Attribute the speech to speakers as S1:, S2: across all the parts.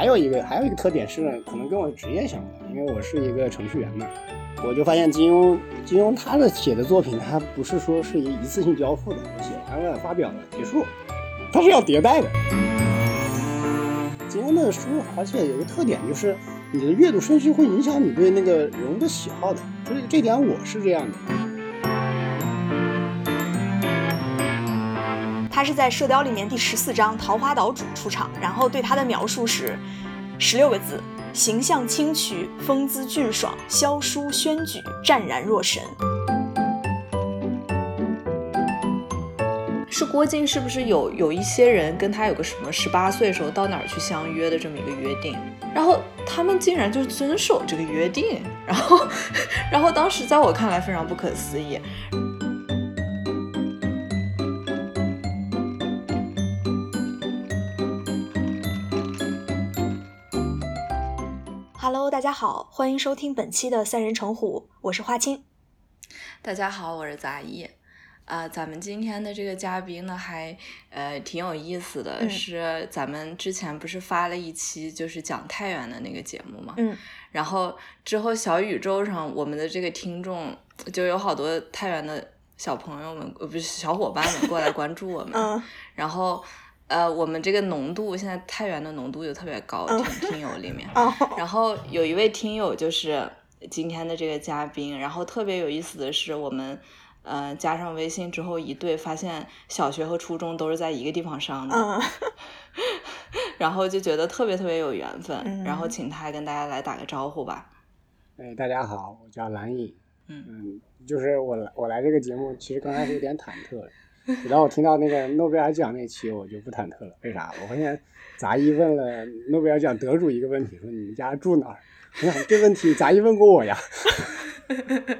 S1: 还有一个还有一个特点是，可能跟我职业相关，因为我是一个程序员嘛，我就发现金庸金庸他的写的作品，他不是说是一一次性交付的，写完了发表了结束，他是要迭代的。金庸的书，而且有个特点就是你的阅读顺序会影响你对那个人物的喜好的，所以这点我是这样的。
S2: 他是在《射雕》里面第十四章桃花岛主出场，然后对他的描述是十六个字：形象清癯，风姿俊爽，萧疏轩举，湛然若神。
S3: 是郭靖是不是有有一些人跟他有个什么十八岁时候到哪儿去相约的这么一个约定，然后他们竟然就遵守这个约定，然后 然后当时在我看来非常不可思议。
S2: 大家好，欢迎收听本期的三人成虎，我是花青。
S3: 大家好，我是杂艺。啊，咱们今天的这个嘉宾呢，还呃挺有意思的，是咱们之前不是发了一期就是讲太原的那个节目嘛，
S2: 嗯，
S3: 然后之后小宇宙上我们的这个听众就有好多太原的小朋友们，呃不是小伙伴们过来关注我们，
S2: 嗯，
S3: 然后呃我们这个浓度现在太原的浓度就特别高，听听友里面，然后有一位听友就是今天的这个嘉宾，然后特别有意思的是我们。呃，加上微信之后一对，发现小学和初中都是在一个地方上的，然后就觉得特别特别有缘分，然后请他跟大家来打个招呼吧。
S1: 哎，大家好，我叫蓝影。
S3: 嗯
S1: 嗯，就是我来我来这个节目，其实刚开始有点忐忑，直到我听到那个诺贝尔奖那期，我就不忐忑了。为啥？我发现杂一问了诺贝尔奖得主一个问题，说你们家住哪儿？我想这问题杂一问过我呀。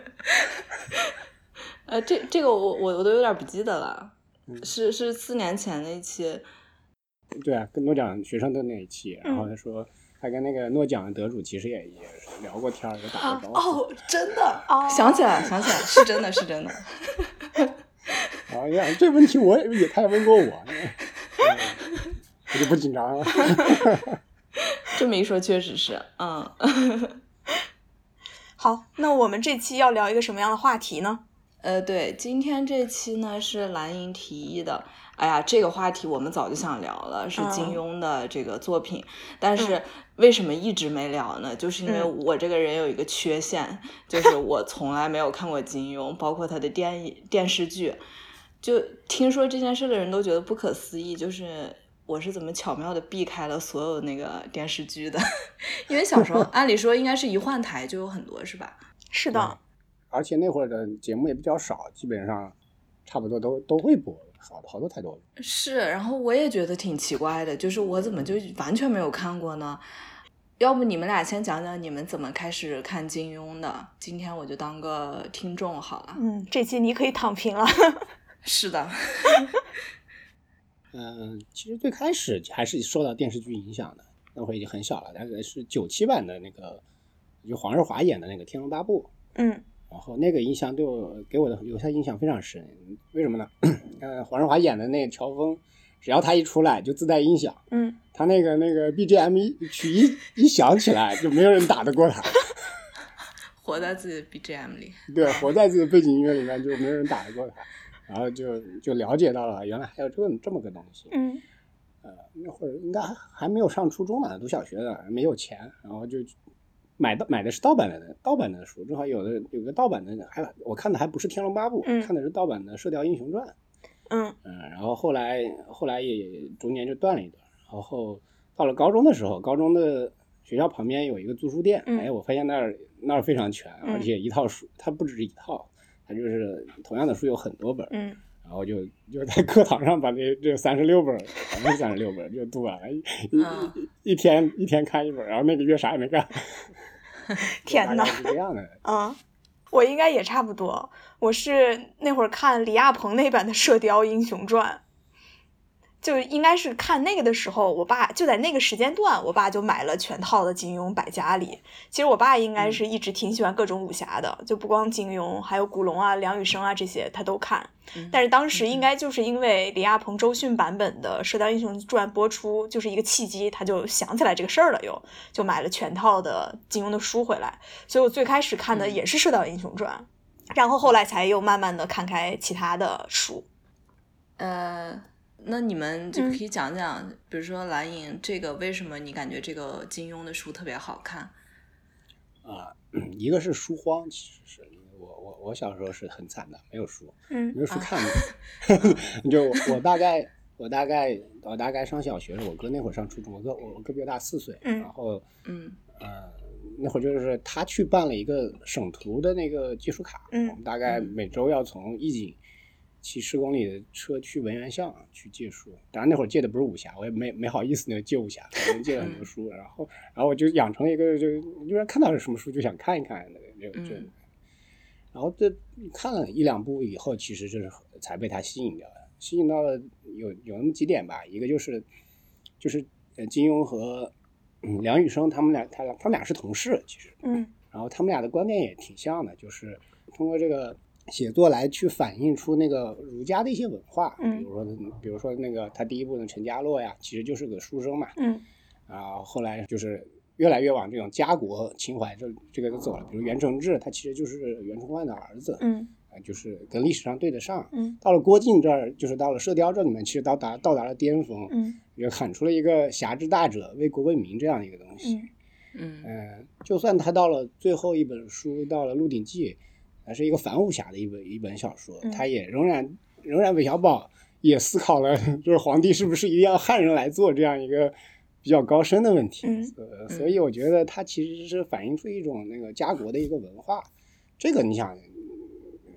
S3: 呃，这这个我我我都有点不记得了，是是四年前那一期，
S1: 对啊，跟诺奖学生的那一期，然后他说他跟那个诺奖的得主其实也也聊过天儿，也打过招
S3: 呼。哦，真的，想起来想起来，是真的是真的。
S1: 哎呀，这问题我也他也问过我，我就不紧张了。
S3: 这么一说，确实是，嗯。
S2: 好，那我们这期要聊一个什么样的话题呢？
S3: 呃，对，今天这期呢是蓝莹提议的。哎呀，这个话题我们早就想聊了，是金庸的这个作品。但是为什么一直没聊呢？就是因为我这个人有一个缺陷，就是我从来没有看过金庸，包括他的电影、电视剧。就听说这件事的人都觉得不可思议，就是我是怎么巧妙的避开了所有那个电视剧的？因为小时候按理说应该是一换台就有很多，是吧？
S2: 是的。
S1: 而且那会儿的节目也比较少，基本上差不多都都会播，好好多太多了。
S3: 是，然后我也觉得挺奇怪的，就是我怎么就完全没有看过呢？要不你们俩先讲讲你们怎么开始看金庸的？今天我就当个听众好了。
S2: 嗯，这期你可以躺平了。
S3: 是的。
S1: 嗯，其实最开始还是受到电视剧影响的，那会儿已经很小了，大概是九七版的那个，就黄日华演的那个《天龙八部》。
S2: 嗯。
S1: 然后那个印象对我给我的留下印象非常深，为什么呢？呃，黄日华演的那乔峰，只要他一出来就自带音响，
S2: 嗯，
S1: 他那个那个 BGM 一曲一一响起来，就没有人打得过他。
S3: 活在自己的 BGM 里，
S1: 对，活在自己的背景音乐里面，就没有人打得过他。然后就就了解到了，原来还有这么这么个东西。
S2: 嗯，
S1: 呃，那会儿应该还还没有上初中呢，读小学的，没有钱，然后就。买的买的是盗版的盗版的书，正好有的有个盗版的，还我看的还不是《天龙八部》，看的是盗版的《射雕英雄传》。
S2: 嗯
S1: 嗯，然后后来后来也中间就断了一段，然后到了高中的时候，高中的学校旁边有一个租书店，哎，我发现那儿那儿非常全，而且一套书它不止一套，它就是同样的书有很多本。
S2: 嗯。
S1: 然后就就在课堂上把这这三十六本，反正三十六本就读完了，一一天一天看一本，然后那个月啥也没干。
S2: 天呐，
S1: 这样的。
S2: 嗯，我应该也差不多。我是那会儿看李亚鹏那版的《射雕英雄传》，就应该是看那个的时候，我爸就在那个时间段，我爸就买了全套的金庸摆家里。其实我爸应该是一直挺喜欢各种武侠的，就不光金庸，还有古龙啊、梁羽生啊这些他都看。但是当时应该就是因为李亚鹏、周迅版本的《射雕英雄传》播出，就是一个契机，他就想起来这个事儿了，又就买了全套的金庸的书回来。所以我最开始看的也是《射雕英雄传》，然后后来才又慢慢的看开其他的书。
S3: 呃。那你们就可以讲讲，比如说蓝影这个，为什么你感觉这个金庸的书特别好看？
S1: 啊，一个是书荒，其实是我我我小时候是很惨的，没有书，
S2: 嗯，
S1: 没有书看的。就我大概我大概我大概上小学时，我哥那会儿上初中，我哥我哥比我大四岁，然后
S3: 嗯
S1: 呃那会儿就是他去办了一个省图的那个技术卡，
S2: 嗯，
S1: 我们大概每周要从义井。骑十公里的车去文渊巷去借书，当然那会儿借的不是武侠，我也没没好意思那个借武侠，可能借了很多书，然后然后我就养成一个就就是看到是什么书就想看一看那个就就，然后这看了一两部以后，其实就是才被他吸引掉的，吸引到了有有那么几点吧，一个就是就是呃金庸和梁羽生他们俩他他们俩是同事其实，
S2: 嗯，
S1: 然后他们俩的观点也挺像的，就是通过这个。写作来去反映出那个儒家的一些文化，比如说，比如说那个他第一部的陈家洛呀，其实就是个书生嘛，
S2: 嗯，
S1: 啊，后来就是越来越往这种家国情怀这这个走了，比如袁承志，他其实就是袁崇焕的儿子，
S2: 嗯，
S1: 啊，就是跟历史上对得上，
S2: 嗯，
S1: 到了郭靖这儿，就是到了射雕这里面，其实到达到达了巅峰，
S2: 嗯，
S1: 也喊出了一个侠之大者，为国为民这样一个东西，
S3: 嗯，
S1: 嗯，就算他到了最后一本书，到了《鹿鼎记》。还是一个反武侠的一本一本小说，他也仍然仍然韦小宝也思考了，就是皇帝是不是一定要汉人来做这样一个比较高深的问题。呃，所以我觉得他其实是反映出一种那个家国的一个文化。这个你想，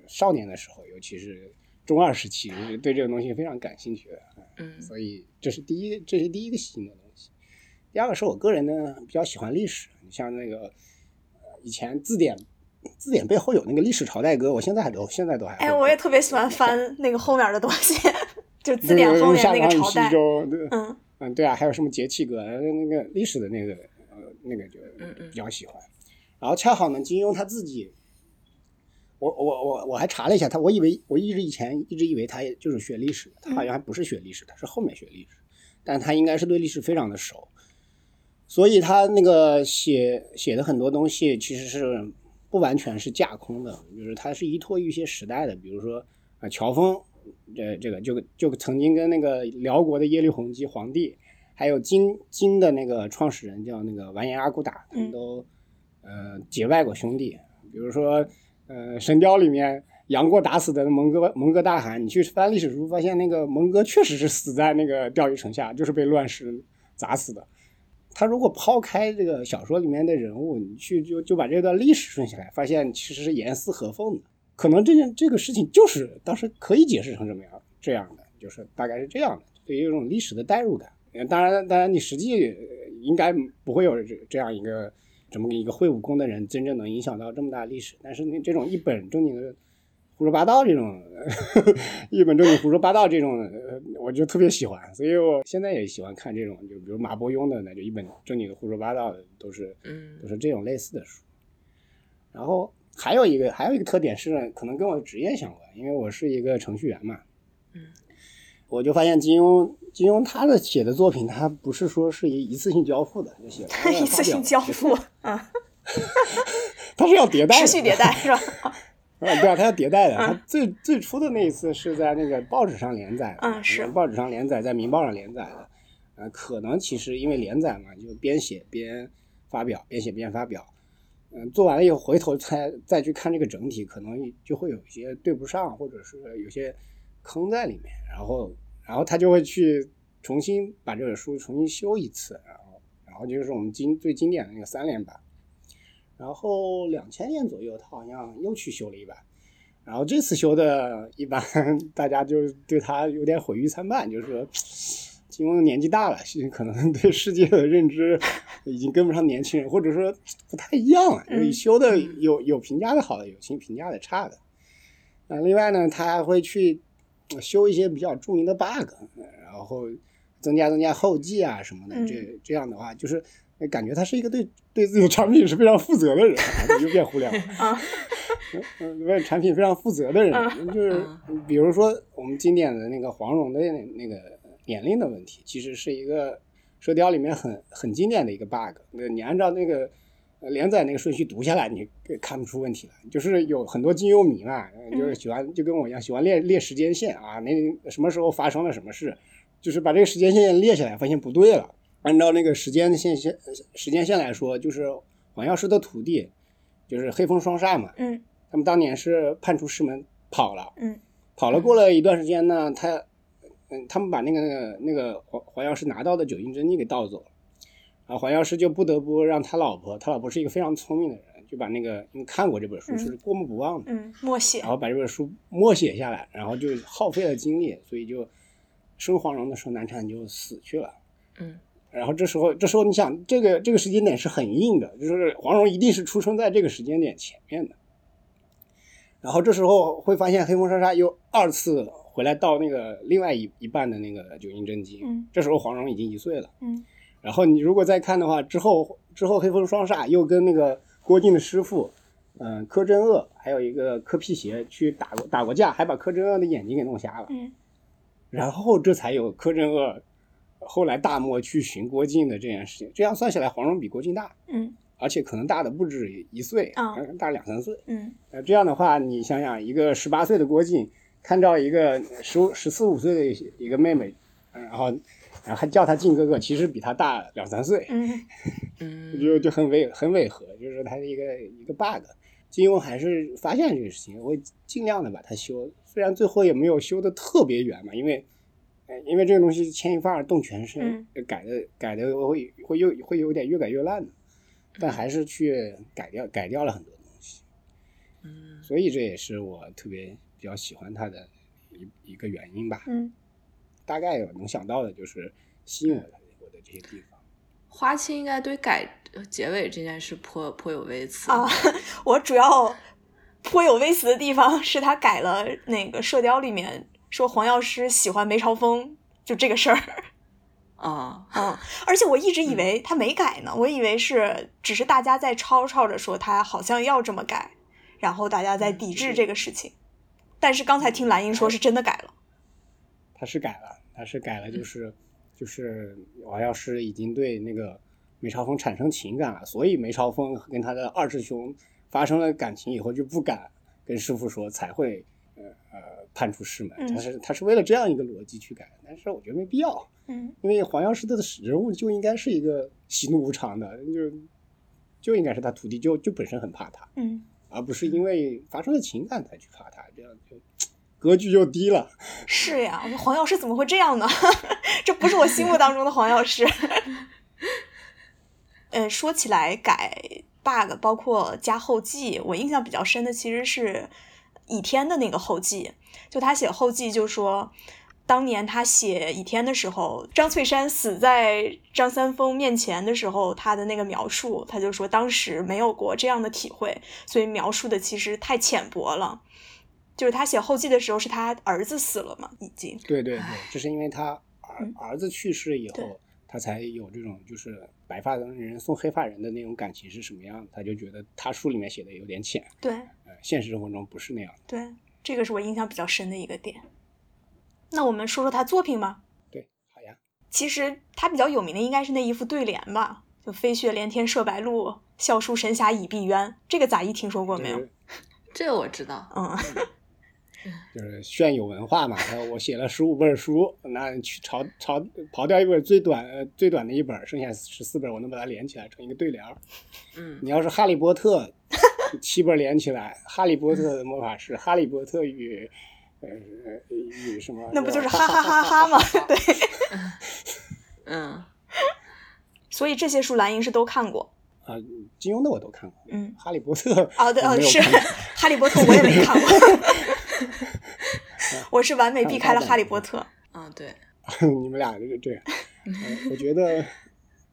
S1: 少年的时候，尤其是中二时期，对这个东西非常感兴趣的。
S3: 嗯，
S1: 所以这是第一，这是第一个吸引的东西。第二个是我个人呢比较喜欢历史，你像那个以前字典。字典背后有那个历史朝代歌，我现在还都现在都还。
S2: 哎，我也特别喜欢翻那个后面的东西，就字典后面那个朝代。嗯
S1: 嗯，对啊，还有什么节气歌，那个历史的那个呃那个就比较喜欢。然后恰好呢，金庸他自己，我我我我还查了一下他，我以为我一直以前一直以为他就是学历史，他好像还不是学历史，他是后面学历史，但他应该是对历史非常的熟，所以他那个写写的很多东西其实是。不完全是架空的，就是它是依托于一些时代的，比如说啊，乔峰，这这个就就曾经跟那个辽国的耶律洪基皇帝，还有金金的那个创始人叫那个完颜阿骨打，他们都呃结拜过兄弟。比如说呃《神雕》里面杨过打死的蒙哥蒙哥大汗，你去翻历史书，发现那个蒙哥确实是死在那个钓鱼城下，就是被乱石砸死的。他如果抛开这个小说里面的人物，你去就就把这段历史顺下来，发现其实是严丝合缝的。可能这件这个事情就是当时可以解释成这么样这样的，就是大概是这样的，对于一种历史的代入感。当然，当然你实际应该不会有这这样一个这么一个会武功的人真正能影响到这么大历史。但是你这种一本正经的。胡说八道这种，一本正经胡说八道这种，我就特别喜欢，所以我现在也喜欢看这种，就比如马伯庸的，那就一本正经的胡说八道的，都是，
S3: 嗯，
S1: 都是这种类似的书。然后还有一个，还有一个特点是，可能跟我的职业相关，因为我是一个程序员嘛，
S3: 嗯，
S1: 我就发现金庸，金庸他的写的作品，他不是说是一一次性交付的，就写
S2: 一次性交付，嗯，
S1: 他是要迭代，
S2: 持续迭代是吧？
S1: 啊，对啊，他要迭代的。他最最初的那一次是在那个报纸上连载，
S2: 嗯，是
S1: 报纸上连载，在《民报》上连载的。呃，可能其实因为连载嘛，就边写边发表，边写边发表。嗯，做完了以后回头再再去看这个整体，可能就会有一些对不上，或者是有些坑在里面。然后，然后他就会去重新把这本书重新修一次，然后，然后就是我们经最经典的那个三连版。然后两千年左右，他好像又去修了一版，然后这次修的一般，大家就对他有点毁誉参半，就是说金庸年纪大了，可能对世界的认知已经跟不上年轻人，或者说不太一样了。就修的有有评价的好的，有评评价的差的。那，另外呢，他还会去修一些比较著名的 bug，然后增加增加后继啊什么的。这这样的话，就是感觉他是一个对对自己的产品是非常负责的人，又变互联网啊，为产品非常负责的人，就是比如说我们经典的那个黄蓉的那个年龄的问题，其实是一个射雕里面很很经典的一个 bug。那你按照那个。连载那个顺序读下来，你看不出问题来。就是有很多金庸迷嘛，就是喜欢就跟我一样，喜欢列列时间线啊，那什么时候发生了什么事，就是把这个时间线列下来，发现不对了。按照那个时间线线时间线来说，就是黄药师的徒弟，就是黑风双煞嘛，
S2: 嗯，
S1: 他们当年是叛出师门跑了，
S2: 嗯，
S1: 跑了过了一段时间呢，他嗯，他们把那个那个那个黄黄药师拿到的九阴真经给盗走了。啊，黄药师就不得不让他老婆，他老婆是一个非常聪明的人，就把那个因为看过这本书是过目不忘的，
S2: 嗯，默写，
S1: 然后把这本书默写下来，然后就耗费了精力，所以就生黄蓉的时候难产就死去了，
S3: 嗯，
S1: 然后这时候这时候你想这个这个时间点是很硬的，就是黄蓉一定是出生在这个时间点前面的，然后这时候会发现黑风沙沙又二次回来到那个另外一一半的那个九阴真经，
S2: 嗯，
S1: 这时候黄蓉已经一岁了，
S2: 嗯。
S1: 然后你如果再看的话，之后之后黑风双煞又跟那个郭靖的师傅，嗯，柯镇恶还有一个柯辟邪去打过打过架，还把柯镇恶的眼睛给弄瞎了。
S2: 嗯，
S1: 然后这才有柯镇恶后来大漠去寻郭靖的这件事情。这样算下来，黄蓉比郭靖大，
S2: 嗯，
S1: 而且可能大的不止一岁，
S2: 啊，
S1: 大两三岁。
S2: 嗯，
S1: 呃，这样的话，你想想，一个十八岁的郭靖看到一个十五十四五岁的一个妹妹，然后。然后还叫他靖哥哥，其实比他大两三岁，
S3: 嗯，
S1: 就就很违很违和，就是他的一个一个 bug。金庸还是发现这个事情，会尽量的把它修，虽然最后也没有修的特别圆嘛，因为，因为这个东西牵一发而动全身，改的改的会会又会有点越改越烂的，但还是去改掉改掉了很多东西，
S3: 嗯，
S1: 所以这也是我特别比较喜欢他的一一个原因吧，
S2: 嗯。
S1: 大概能想到的就是吸引我的我的这些地方。
S3: 花青应该对改结尾这件事颇颇有微词
S2: 啊！我主要颇有微词的地方是他改了那个《射雕》里面说黄药师喜欢梅超风就这个事儿
S3: 啊
S2: 嗯，而且我一直以为他没改呢，我以为是只是大家在吵吵着说他好像要这么改，然后大家在抵制这个事情。但是刚才听蓝英说是真的改了。
S1: 他是改了，他是改了，就是就是王药师已经对那个梅超风产生情感了，所以梅超风跟他的二师兄发生了感情以后就不敢跟师傅说，才会呃呃叛出师门。他是他是为了这样一个逻辑去改，但是我觉得没必要，
S2: 嗯，
S1: 因为黄药师的人物就应该是一个喜怒无常的，就就应该是他徒弟就就本身很怕他，
S2: 嗯，
S1: 而不是因为发生了情感才去怕他，这样就。格局就低了。
S2: 是呀，我说黄药师怎么会这样呢？这不是我心目当中的黄药师。嗯，说起来改 bug，包括加后记，我印象比较深的其实是倚天的那个后记。就他写后记，就说当年他写倚天的时候，张翠山死在张三丰面前的时候，他的那个描述，他就说当时没有过这样的体会，所以描述的其实太浅薄了。就是他写后记的时候，是他儿子死了嘛？已经
S1: 对对对，就是因为他儿儿子去世以后，他才有这种就是白发人送黑发人的那种感情是什么样他就觉得他书里面写的有点浅，
S2: 对，
S1: 呃，现实生活中不是那样的。
S2: 对，这个是我印象比较深的一个点。那我们说说他作品吧。
S1: 对，好呀。
S2: 其实他比较有名的应该是那一副对联吧，就“飞雪连天射白鹿，笑书神侠倚碧鸳”。这个杂役听说过没有？
S3: 这个我知道。
S2: 嗯。
S1: 就是炫有文化嘛，我写了十五本书，那去刨刨刨掉一本最短最短的一本，剩下十四本，我能把它连起来成一个对联儿。
S3: 嗯，
S1: 你要是哈利波特，七本连起来，哈利波特的魔法师，哈利波特与呃与什么？
S2: 那不就是哈哈哈哈吗？对，
S3: 嗯，
S2: 所以这些书蓝莹是都看过
S1: 啊，金庸的我都看过，
S2: 嗯，
S1: 哈利波特
S2: 啊对哦是哈利波特我也没看过。我是完美避开了《哈利波特》。
S3: 啊，对，
S1: 你们俩这个这样。我觉得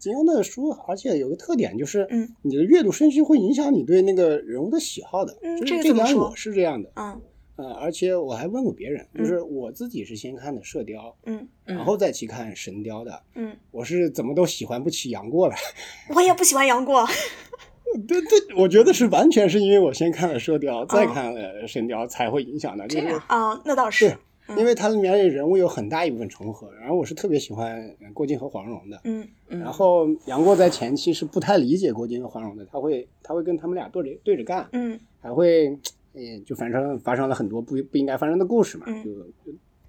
S1: 金庸的书，而且有个特点就是，
S2: 嗯，
S1: 你的阅读顺序会影响你对那个人物的喜好的。
S2: 嗯，
S1: 这
S2: 个怎么
S1: 我是这样的。
S2: 嗯
S1: 呃，而且我还问过别人，就是我自己是先看的《射雕》，
S2: 嗯，
S1: 然后再去看《神雕》的，
S2: 嗯，
S1: 我是怎么都喜欢不起杨过来。
S2: 我也不喜欢杨过。
S1: 对对，我觉得是完全是因为我先看了《射雕》，再看了《神雕》才会影响的。这
S3: 样
S2: 啊，那倒是。
S1: 因为它里面人物有很大一部分重合，然后我是特别喜欢郭靖和黄蓉的，
S2: 嗯，
S1: 然后杨过在前期是不太理解郭靖和黄蓉的，他会他会跟他们俩对着对着干，
S2: 嗯，
S1: 还会，嗯，就反正发生了很多不不应该发生的故事嘛，就。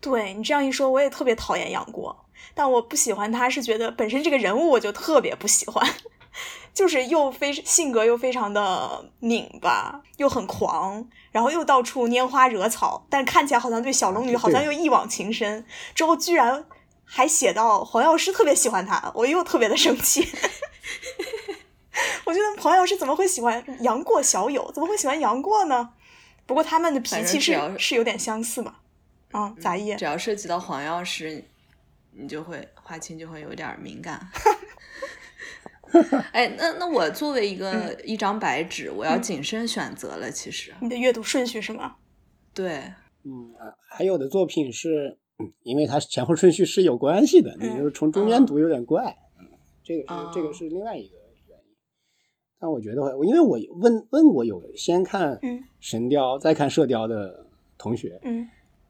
S2: 对你这样一说，我也特别讨厌杨过，但我不喜欢他是觉得本身这个人物我就特别不喜欢。就是又非性格又非常的拧巴，又很狂，然后又到处拈花惹草，但看起来好像对小龙女好像又一往情深。之后居然还写到黄药师特别喜欢他，我又特别的生气。我觉得黄药师怎么会喜欢杨过小友？怎么会喜欢杨过呢？不过他们的脾气是是有点相似嘛？啊，杂役
S3: 只要涉及到黄药师，你就会花青就会有点敏感。哎，那那我作为一个一张白纸，我要谨慎选择了。其实
S2: 你的阅读顺序是吗？
S3: 对，
S1: 嗯，还有的作品是，因为它前后顺序是有关系的，你就是从中间读有点怪。嗯，这个是这个是另外一个原因。但我觉得，因为我问问过有先看《神雕》再看《射雕》的同学，
S2: 嗯，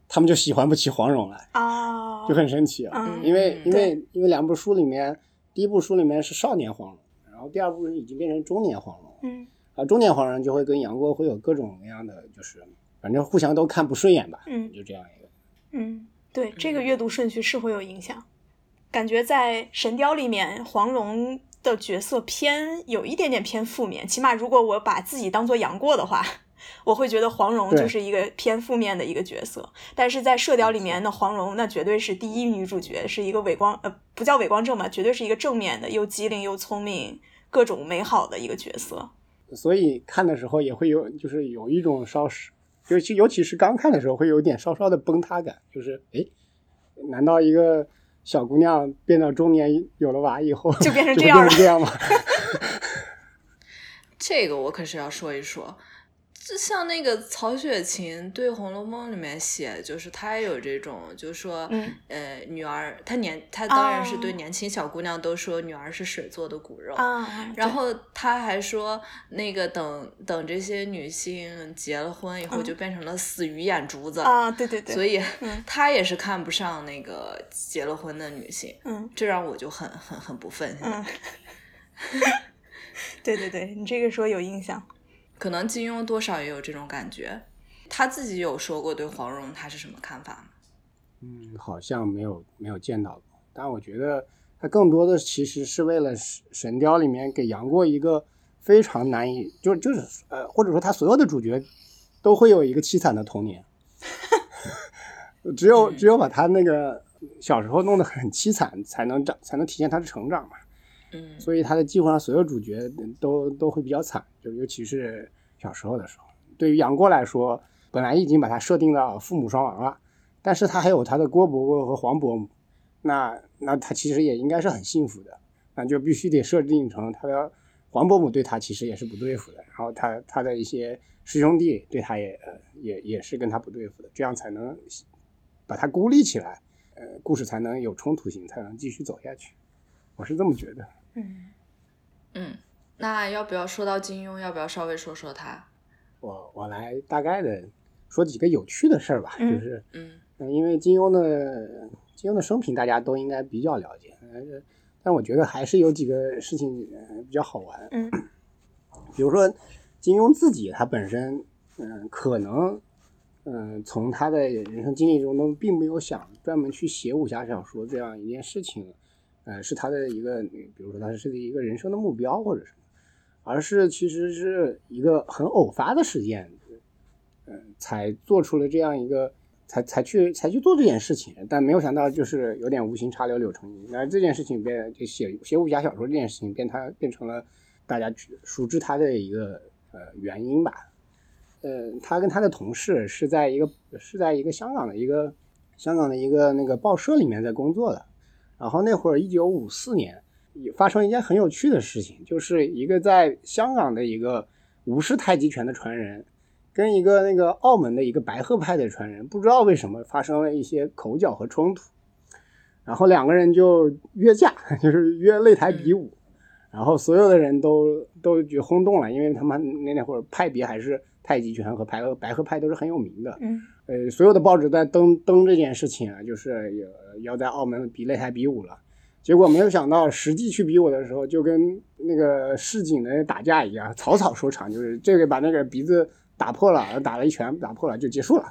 S1: 他们就喜欢不起黄蓉来
S2: 啊，
S1: 就很神奇啊。因为因为因为两部书里面。第一部书里面是少年黄蓉，然后第二部已经变成中年黄蓉。
S2: 嗯，
S1: 啊，中年黄蓉就会跟杨过会有各种各样的，就是反正互相都看不顺眼吧。
S2: 嗯，
S1: 就这样一个。
S2: 嗯，对，这个阅读顺序是会有影响。感觉在《神雕》里面，黄蓉的角色偏有一点点偏负面，起码如果我把自己当做杨过的话。我会觉得黄蓉就是一个偏负面的一个角色，但是在《射雕》里面，那黄蓉那绝对是第一女主角，是一个伟光呃不叫伟光正吧，绝对是一个正面的，又机灵又聪明，各种美好的一个角色。
S1: 所以看的时候也会有，就是有一种稍是，尤其尤其是刚看的时候，会有点稍稍的崩塌感，就是哎，难道一个小姑娘变到中年有了娃以后
S2: 就变成
S1: 这样
S2: 了
S1: 这样吗？
S3: 这个我可是要说一说。就像那个曹雪芹对《红楼梦》里面写，就是他也有这种，就是说，呃，女儿，他年，他当然是对年轻小姑娘都说女儿是水做的骨肉，然后他还说，那个等等这些女性结了婚以后就变成了死鱼眼珠子
S2: 啊，对对对，
S3: 所以 他也是看不上那个结了婚的女性，
S2: 嗯，
S3: 这让我就很很很不忿，
S2: 嗯，对对对，你这个说有印象。
S3: 可能金庸多少也有这种感觉，他自己有说过对黄蓉他是什么看法吗？
S1: 嗯，好像没有没有见到过，但我觉得他更多的其实是为了《神雕》里面给杨过一个非常难以，就就是呃，或者说他所有的主角都会有一个凄惨的童年，只有只有把他那个小时候弄得很凄惨，才能长才能体现他的成长嘛。所以他的基本上所有主角都都会比较惨，就尤其是小时候的时候。对于杨过来说，本来已经把他设定到父母双亡了，但是他还有他的郭伯伯和黄伯母，那那他其实也应该是很幸福的，那就必须得设定成他的黄伯母对他其实也是不对付的，然后他他的一些师兄弟对他也也也是跟他不对付的，这样才能把他孤立起来，呃，故事才能有冲突性，才能继续走下去。我是这么觉得。
S2: 嗯
S3: 嗯，那要不要说到金庸？要不要稍微说说他？
S1: 我我来大概的说几个有趣的事儿吧，就是
S3: 嗯
S1: 嗯，因为金庸的金庸的生平大家都应该比较了解，呃，但我觉得还是有几个事情比较好玩，
S2: 嗯，
S1: 比如说金庸自己他本身，嗯，可能嗯从他的人生经历中都并没有想专门去写武侠小说这样一件事情。呃，是他的一个，比如说他是一个人生的目标或者什么，而是其实是一个很偶发的事件，嗯，才做出了这样一个，才才去才去做这件事情，但没有想到就是有点无心插柳柳成荫，那这件事情变就写写武侠小说这件事情变他变成了大家熟知他的一个呃原因吧，呃，他跟他的同事是在一个是在一个香港的一个香港的一个那个报社里面在工作的。然后那会儿，一九五四年，发生一件很有趣的事情，就是一个在香港的一个吴氏太极拳的传人，跟一个那个澳门的一个白鹤派的传人，不知道为什么发生了一些口角和冲突，然后两个人就约架，就是约擂台比武，然后所有的人都都就轰动了，因为他们那那会儿派别还是太极拳和白鹤白鹤派都是很有名的，
S2: 嗯
S1: 呃，所有的报纸在登登这件事情啊，就是要在澳门比擂台比武了。结果没有想到，实际去比武的时候，就跟那个市井的打架一样，草草收场，就是这个把那个鼻子打破了，打了一拳，打破了就结束了。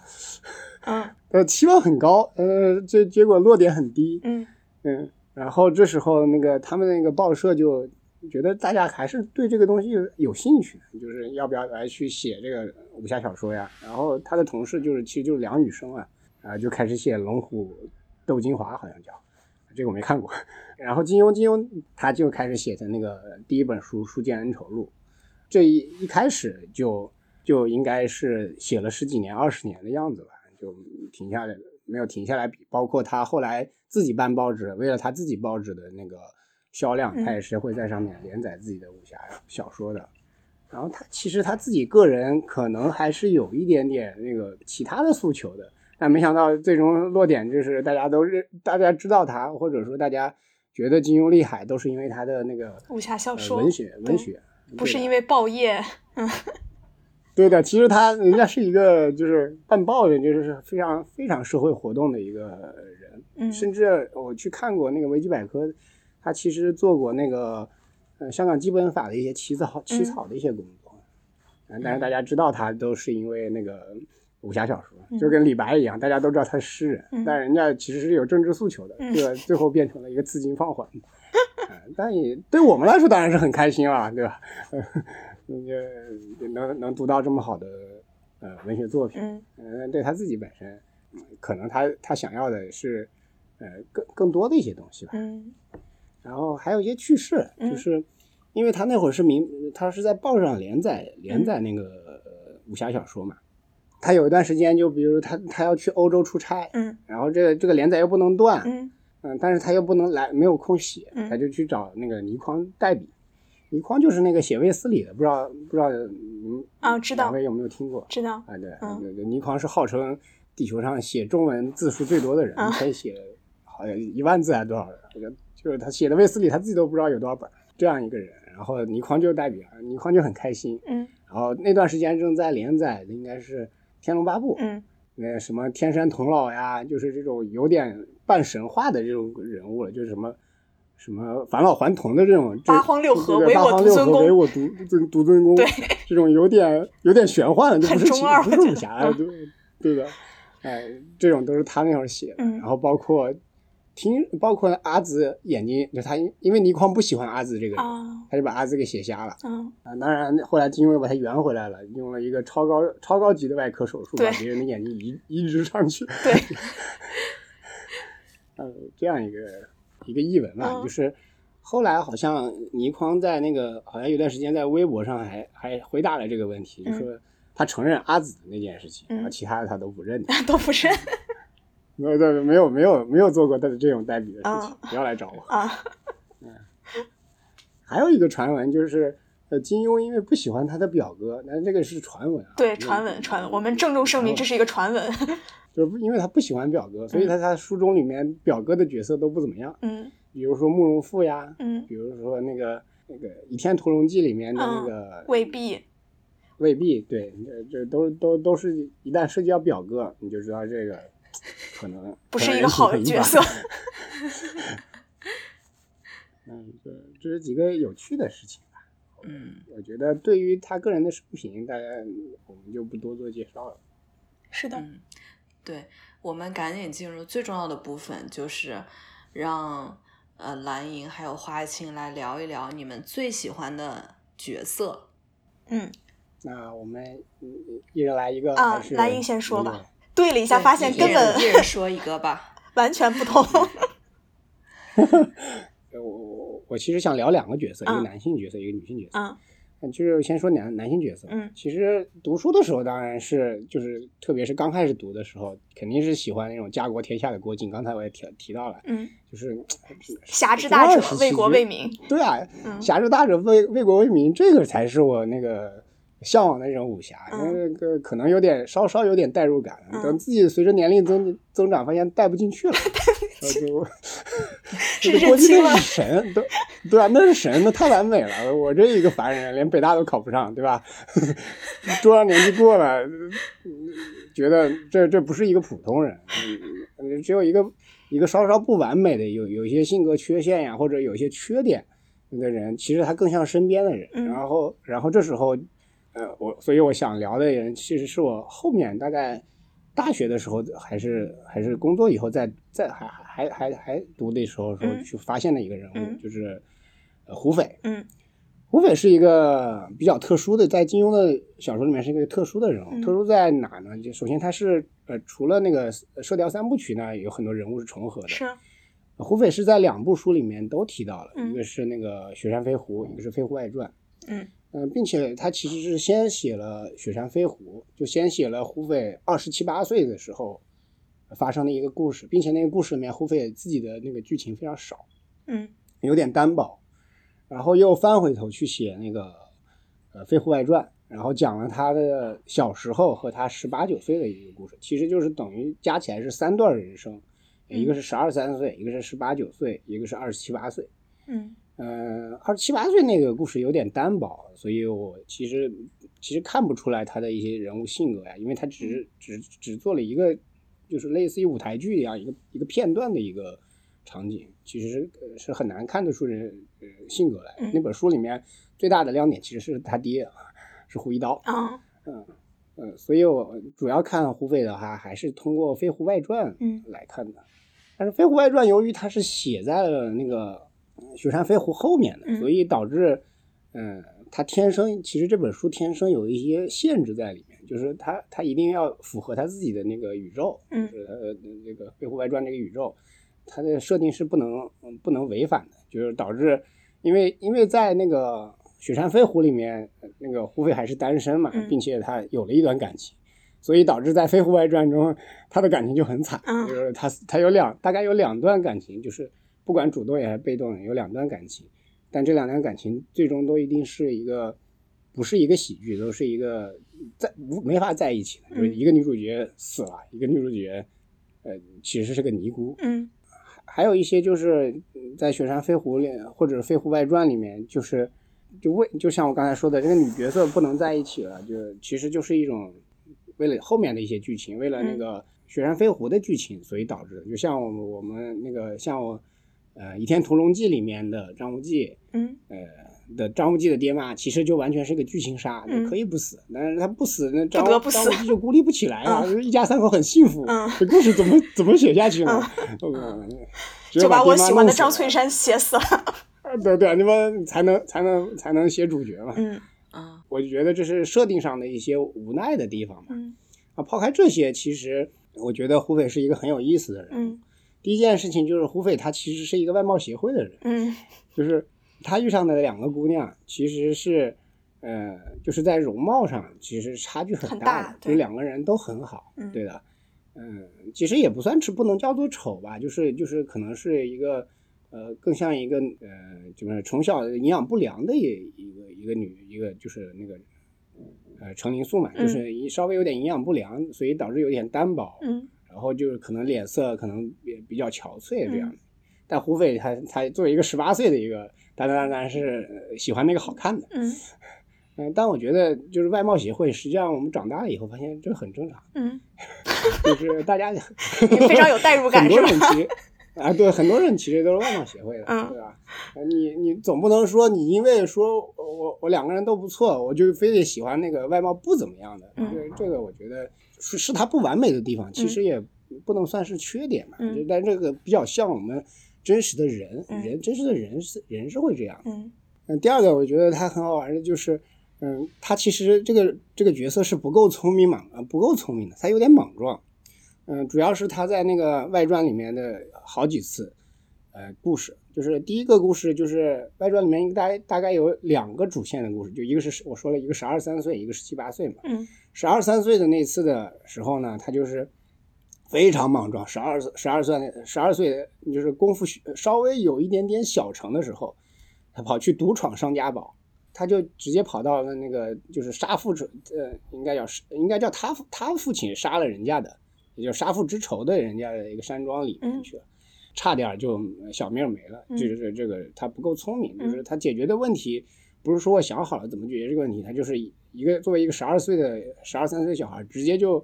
S2: 啊
S1: 呃，期望很高，呃，这结果落点很低，
S2: 嗯
S1: 嗯。然后这时候那个他们那个报社就觉得大家还是对这个东西有兴趣，就是要不要来去写这个武侠小说呀？然后他的同事就是其实就是梁羽生啊，啊、就开始写《龙虎斗金华》，好像叫。这个我没看过。然后金庸，金庸他就开始写的那个第一本书《书剑恩仇录》，这一一开始就就应该是写了十几年、二十年的样子吧，就停下来没有停下来比。包括他后来自己办报纸，为了他自己报纸的那个销量，他也是会在上面连载自己的武侠小说的。然后他其实他自己个人可能还是有一点点那个其他的诉求的。但没想到最终落点就是大家都认，大家知道他，或者说大家觉得金庸厉害，都是因为他的那个
S2: 武侠小说、
S1: 呃、文学文学，
S2: 不是因为报业。嗯，
S1: 对的，其实他人家是一个就是办报的，就是非常非常社会活动的一个人。
S2: 嗯，
S1: 甚至我去看过那个维基百科，他其实做过那个呃香港基本法的一些起草起草的一些工作。嗯，但是大家知道他都是因为那个。武侠小说就跟李白一样，大家都知道他是诗人，
S2: 嗯、
S1: 但人家其实是有政治诉求的，这个最后变成了一个资金放缓。嗯，但也对我们来说当然是很开心啊，对吧？呃，能能读到这么好的呃文学作品，
S2: 嗯，
S1: 呃，对他自己本身，可能他他想要的是呃更更多的一些东西吧。
S2: 嗯，
S1: 然后还有一些趣事，就是因为他那会儿是明，他是在报上连载连载那个、呃、武侠小说嘛。他有一段时间，就比如他他要去欧洲出差，
S2: 嗯，
S1: 然后这个这个连载又不能断，
S2: 嗯
S1: 嗯，但是他又不能来，没有空写，
S2: 嗯
S1: 他就去找那个倪匡代笔。倪匡就是那个写卫斯理的，不知道不知道嗯
S2: 啊，知道
S1: 两位有没有听过？
S2: 知道
S1: 啊，对，
S2: 嗯
S1: 对对，倪匡是号称地球上写中文字数最多的人，
S2: 嗯
S1: 可以写好像一万字还多少人？就是他写的卫斯理，他自己都不知道有多少本，这样一个人。然后倪匡就代表，倪匡就很开心。
S2: 嗯，
S1: 然后那段时间正在连载的应该是。《天龙八部》，
S2: 嗯，
S1: 那什么天山童姥呀，就是这种有点半神话的这种人物了，就是什么什么返老还童的这种
S2: 八荒六合
S1: 唯我
S2: 独尊公，
S1: 唯我独尊独尊公，
S2: 对，
S1: 这种有点有点玄幻的，就不是
S2: 中二，
S1: 不是武侠的，对对的，哎，这种都是他那会儿写的，
S2: 嗯
S1: 然后包括听，包括阿紫眼睛，就他因为倪匡不喜欢阿紫这个人，
S2: 啊、
S1: 他就把阿紫给写瞎了，
S2: 嗯
S1: 啊，当然后来金庸又把他圆回来了，用了一个超高超高级的外科手术把别人的眼睛移移植上去，
S2: 对，
S1: 呃，这样一个一个译文吧，
S2: 嗯、
S1: 就是后来好像倪匡在那个好像有段时间在微博上还还回答了这个问题，
S2: 嗯、
S1: 就说他承认阿紫的那件事情，
S2: 嗯、
S1: 然后其他的他都不认，
S2: 都不认。
S1: 没有，没有，没有，没有，没有做过他的这种代笔的事情，不要来找我。
S2: 啊，
S1: 嗯，还有一个传闻就是，呃，金庸因为不喜欢他的表哥，但是这个是传闻啊。
S2: 对，传闻，传闻，我们郑重声明，这是一个传闻。
S1: 就是因为他不喜欢表哥，所以他他书中里面表哥的角色都不怎么样。
S2: 嗯。
S1: 比如说慕容复呀，
S2: 嗯，
S1: 比如说那个那个《倚天屠龙记》里面的那个
S2: 魏必。
S1: 魏必，对，这这都都都是一旦涉及到表哥，你就知道这个。可能
S2: 不是一个好的角色。
S1: 嗯，对这是几个有趣的事情吧。
S3: 嗯，
S1: 我觉得对于他个人的生平，大家我们就不多做介绍了。
S2: 是的，
S3: 嗯，对，我们赶紧进入最重要的部分，就是让呃蓝莹还有花青来聊一聊你们最喜欢的角色。
S2: 嗯，
S1: 那我们一人来一个，
S2: 啊，蓝莹先说吧。对了一下，发现根本
S3: 一人说一个吧，
S2: 完全不同。
S1: 我我我其实想聊两个角色，一个男性角色，一个女性角色。
S2: 嗯，
S1: 就是先说男男性角色。
S2: 嗯，
S1: 其实读书的时候，当然是就是，特别是刚开始读的时候，肯定是喜欢那种家国天下的郭靖。刚才我也提提到了，
S2: 嗯，
S1: 就是
S2: 侠之大者，为国为民。
S1: 对啊，侠之大者为为国为民，这个才是我那个向往的那种武侠，那个可能有点稍稍有点代入感。等自己随着年龄增增长，发现带不进去了，就这过去那是神，都对啊，那是神，那太完美了。我这一个凡人，连北大都考不上，对吧？多少年纪过了，觉得这这不是一个普通人，只有一个一个稍稍不完美的，有有一些性格缺陷呀，或者有一些缺点的人，其实他更像身边的人。然后，然后这时候。呃，我所以我想聊的人，其实是我后面大概大学的时候，还是还是工作以后，在在还还还还读的时候时候去发现的一个人物，就是胡斐。
S2: 嗯，
S1: 胡斐是一个比较特殊的，在金庸的小说里面是一个特殊的人物。特殊在哪呢？就首先他是呃，除了那个《射雕三部曲》呢，有很多人物是重合的。
S2: 是。
S1: 胡斐是在两部书里面都提到了，一个是那个《雪山飞狐》，一个是《飞狐外传》。
S2: 嗯。
S1: 嗯，并且他其实是先写了《雪山飞狐》，就先写了胡斐二十七八岁的时候发生的一个故事，并且那个故事里面胡斐自己的那个剧情非常少，
S2: 嗯，
S1: 有点单薄。然后又翻回头去写那个呃《飞狐外传》，然后讲了他的小时候和他十八九岁的一个故事，其实就是等于加起来是三段人生，一个是十二三岁，一个是十八九岁，一个是二十七八岁，
S2: 嗯。
S1: 嗯，二十七八岁那个故事有点单薄，所以我其实其实看不出来他的一些人物性格呀，因为他只只只做了一个，就是类似于舞台剧一样一个一个片段的一个场景，其实是很难看得出人呃性格来。那本书里面最大的亮点其实是他爹啊，是胡一刀。
S2: 啊，
S1: 嗯嗯，所以我主要看胡斐的话，还是通过《飞狐外传》来看的。但是《飞狐外传》由于它是写在了那个。雪山飞狐后面的，所以导致，嗯，他天生其实这本书天生有一些限制在里面，就是他他一定要符合他自己的那个宇宙，
S2: 嗯，
S1: 呃，那个飞狐外传这个宇宙，它的设定是不能不能违反的，就是导致，因为因为在那个雪山飞狐里面，那个胡斐还是单身嘛，并且他有了一段感情，所以导致在飞狐外传中，他的感情就很惨，就是他他有两大概有两段感情，就是。不管主动也是被动，有两段感情，但这两段感情最终都一定是一个，不是一个喜剧，都是一个在无没法在一起的，就是一个女主角死了，一个女主角，呃，其实是个尼姑。
S2: 嗯，
S1: 还有一些就是在《雪山飞狐》里或者《飞狐外传》里面，就是就为就像我刚才说的，这个女角色不能在一起了，就其实就是一种为了后面的一些剧情，为了那个《雪山飞狐》的剧情，所以导致的。就像我们那个像我。呃，《倚天屠龙记》里面的张无忌，
S2: 嗯，
S1: 呃的张无忌的爹妈，其实就完全是个剧情杀，可以不死，但是他不死，那张张无忌就孤立不起来 啊，一家三口很幸福，这故事怎么怎么写下去呢？
S2: 就把我喜欢的张翠山写死了。
S1: 对 对，你们才能才能才能写主角嘛。
S2: 嗯
S3: 啊，
S1: 我就觉得这是设定上的一些无奈的地方嘛。
S2: 嗯
S1: 啊，抛开这些，其实我觉得胡斐是一个很有意思的人。
S2: 嗯。
S1: 第一件事情就是胡斐，他其实是一个外貌协会的人，
S2: 嗯，
S1: 就是他遇上的两个姑娘，其实是，呃，就是在容貌上其实差距
S2: 很
S1: 大的，就两个人都很好，对的，嗯，其实也不算是不能叫做丑吧，就是就是可能是一个，呃，更像一个呃，就是从小营养不良的一一个一个女一个就是那个，呃，程灵素嘛，就是稍微有点营养不良，所以导致有点单薄，
S2: 嗯。
S1: 然后就是可能脸色可能也比较憔悴这样，但胡斐他他作为一个十八岁的一个，当然当然是喜欢那个好看的，
S2: 嗯
S1: 嗯，但我觉得就是外貌协会，实际上我们长大了以后发现这很正常，
S2: 嗯，
S1: 就是大家
S2: 非常有代入感，
S1: 很多人其实啊，对，很多人其实都是外貌协会的，对吧？你你总不能说你因为说我我两个人都不错，我就非得喜欢那个外貌不怎么样的，这个我觉得。是是它不完美的地方，其实也不能算是缺点嘛。
S2: 嗯，
S1: 但这个比较像我们真实的人，人真实的人是人是会这样。
S2: 嗯，
S1: 嗯，第二个我觉得他很好玩的就是，嗯，他其实这个这个角色是不够聪明嘛，不够聪明的，他有点莽撞。嗯，主要是他在那个外传里面的好几次，呃，故事就是第一个故事就是外传里面大大概有两个主线的故事，就一个是我说了一个十二三岁，一个是七八岁嘛。
S2: 嗯。
S1: 十二三岁的那次的时候呢，他就是非常莽撞。十二十二岁十二岁就是功夫稍微有一点点小成的时候，他跑去独闯商家堡，他就直接跑到了那个就是杀父之呃，应该叫应该叫他他父亲杀了人家的，也就杀父之仇的人家的一个山庄里面去了，差点就小命没了。就是这个他不够聪明，就是他解决的问题不是说我想好了怎么解决这个问题，他就是一个作为一个十二岁的十二三岁小孩，直接就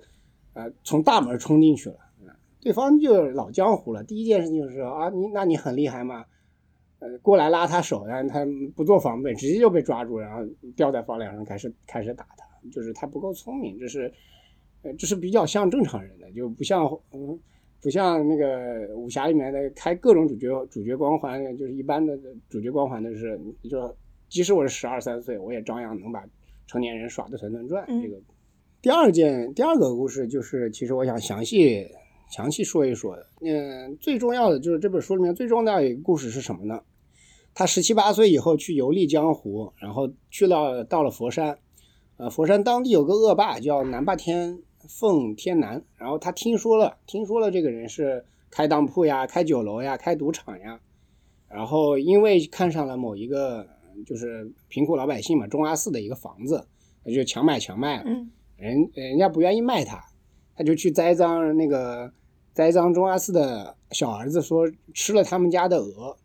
S1: 呃从大门冲进去了，对方就老江湖了。第一件事情就是说啊，你那你很厉害吗？呃，过来拉他手，但他不做防备，直接就被抓住，然后吊在房梁上开始开始打他，就是他不够聪明，这是，呃，这是比较像正常人的，就不像，嗯，不像那个武侠里面的开各种主角主角光环，就是一般的主角光环的是，就即使我是十二三岁，我也照样能把成年人耍的团团转。这个第二件第二个故事就是，其实我想详细。详细说一说，嗯，最重要的就是这本书里面最重要的一个故事是什么呢？他十七八岁以后去游历江湖，然后去了到了佛山，呃，佛山当地有个恶霸叫南霸天凤天南，然后他听说了，听说了这个人是开当铺呀、开酒楼呀、开赌场呀，然后因为看上了某一个就是贫苦老百姓嘛，中阿寺的一个房子，他就强买强卖，
S2: 了，
S1: 人人家不愿意卖他。他就去栽赃那个栽赃中阿四的小儿子，说吃了他们家的鹅，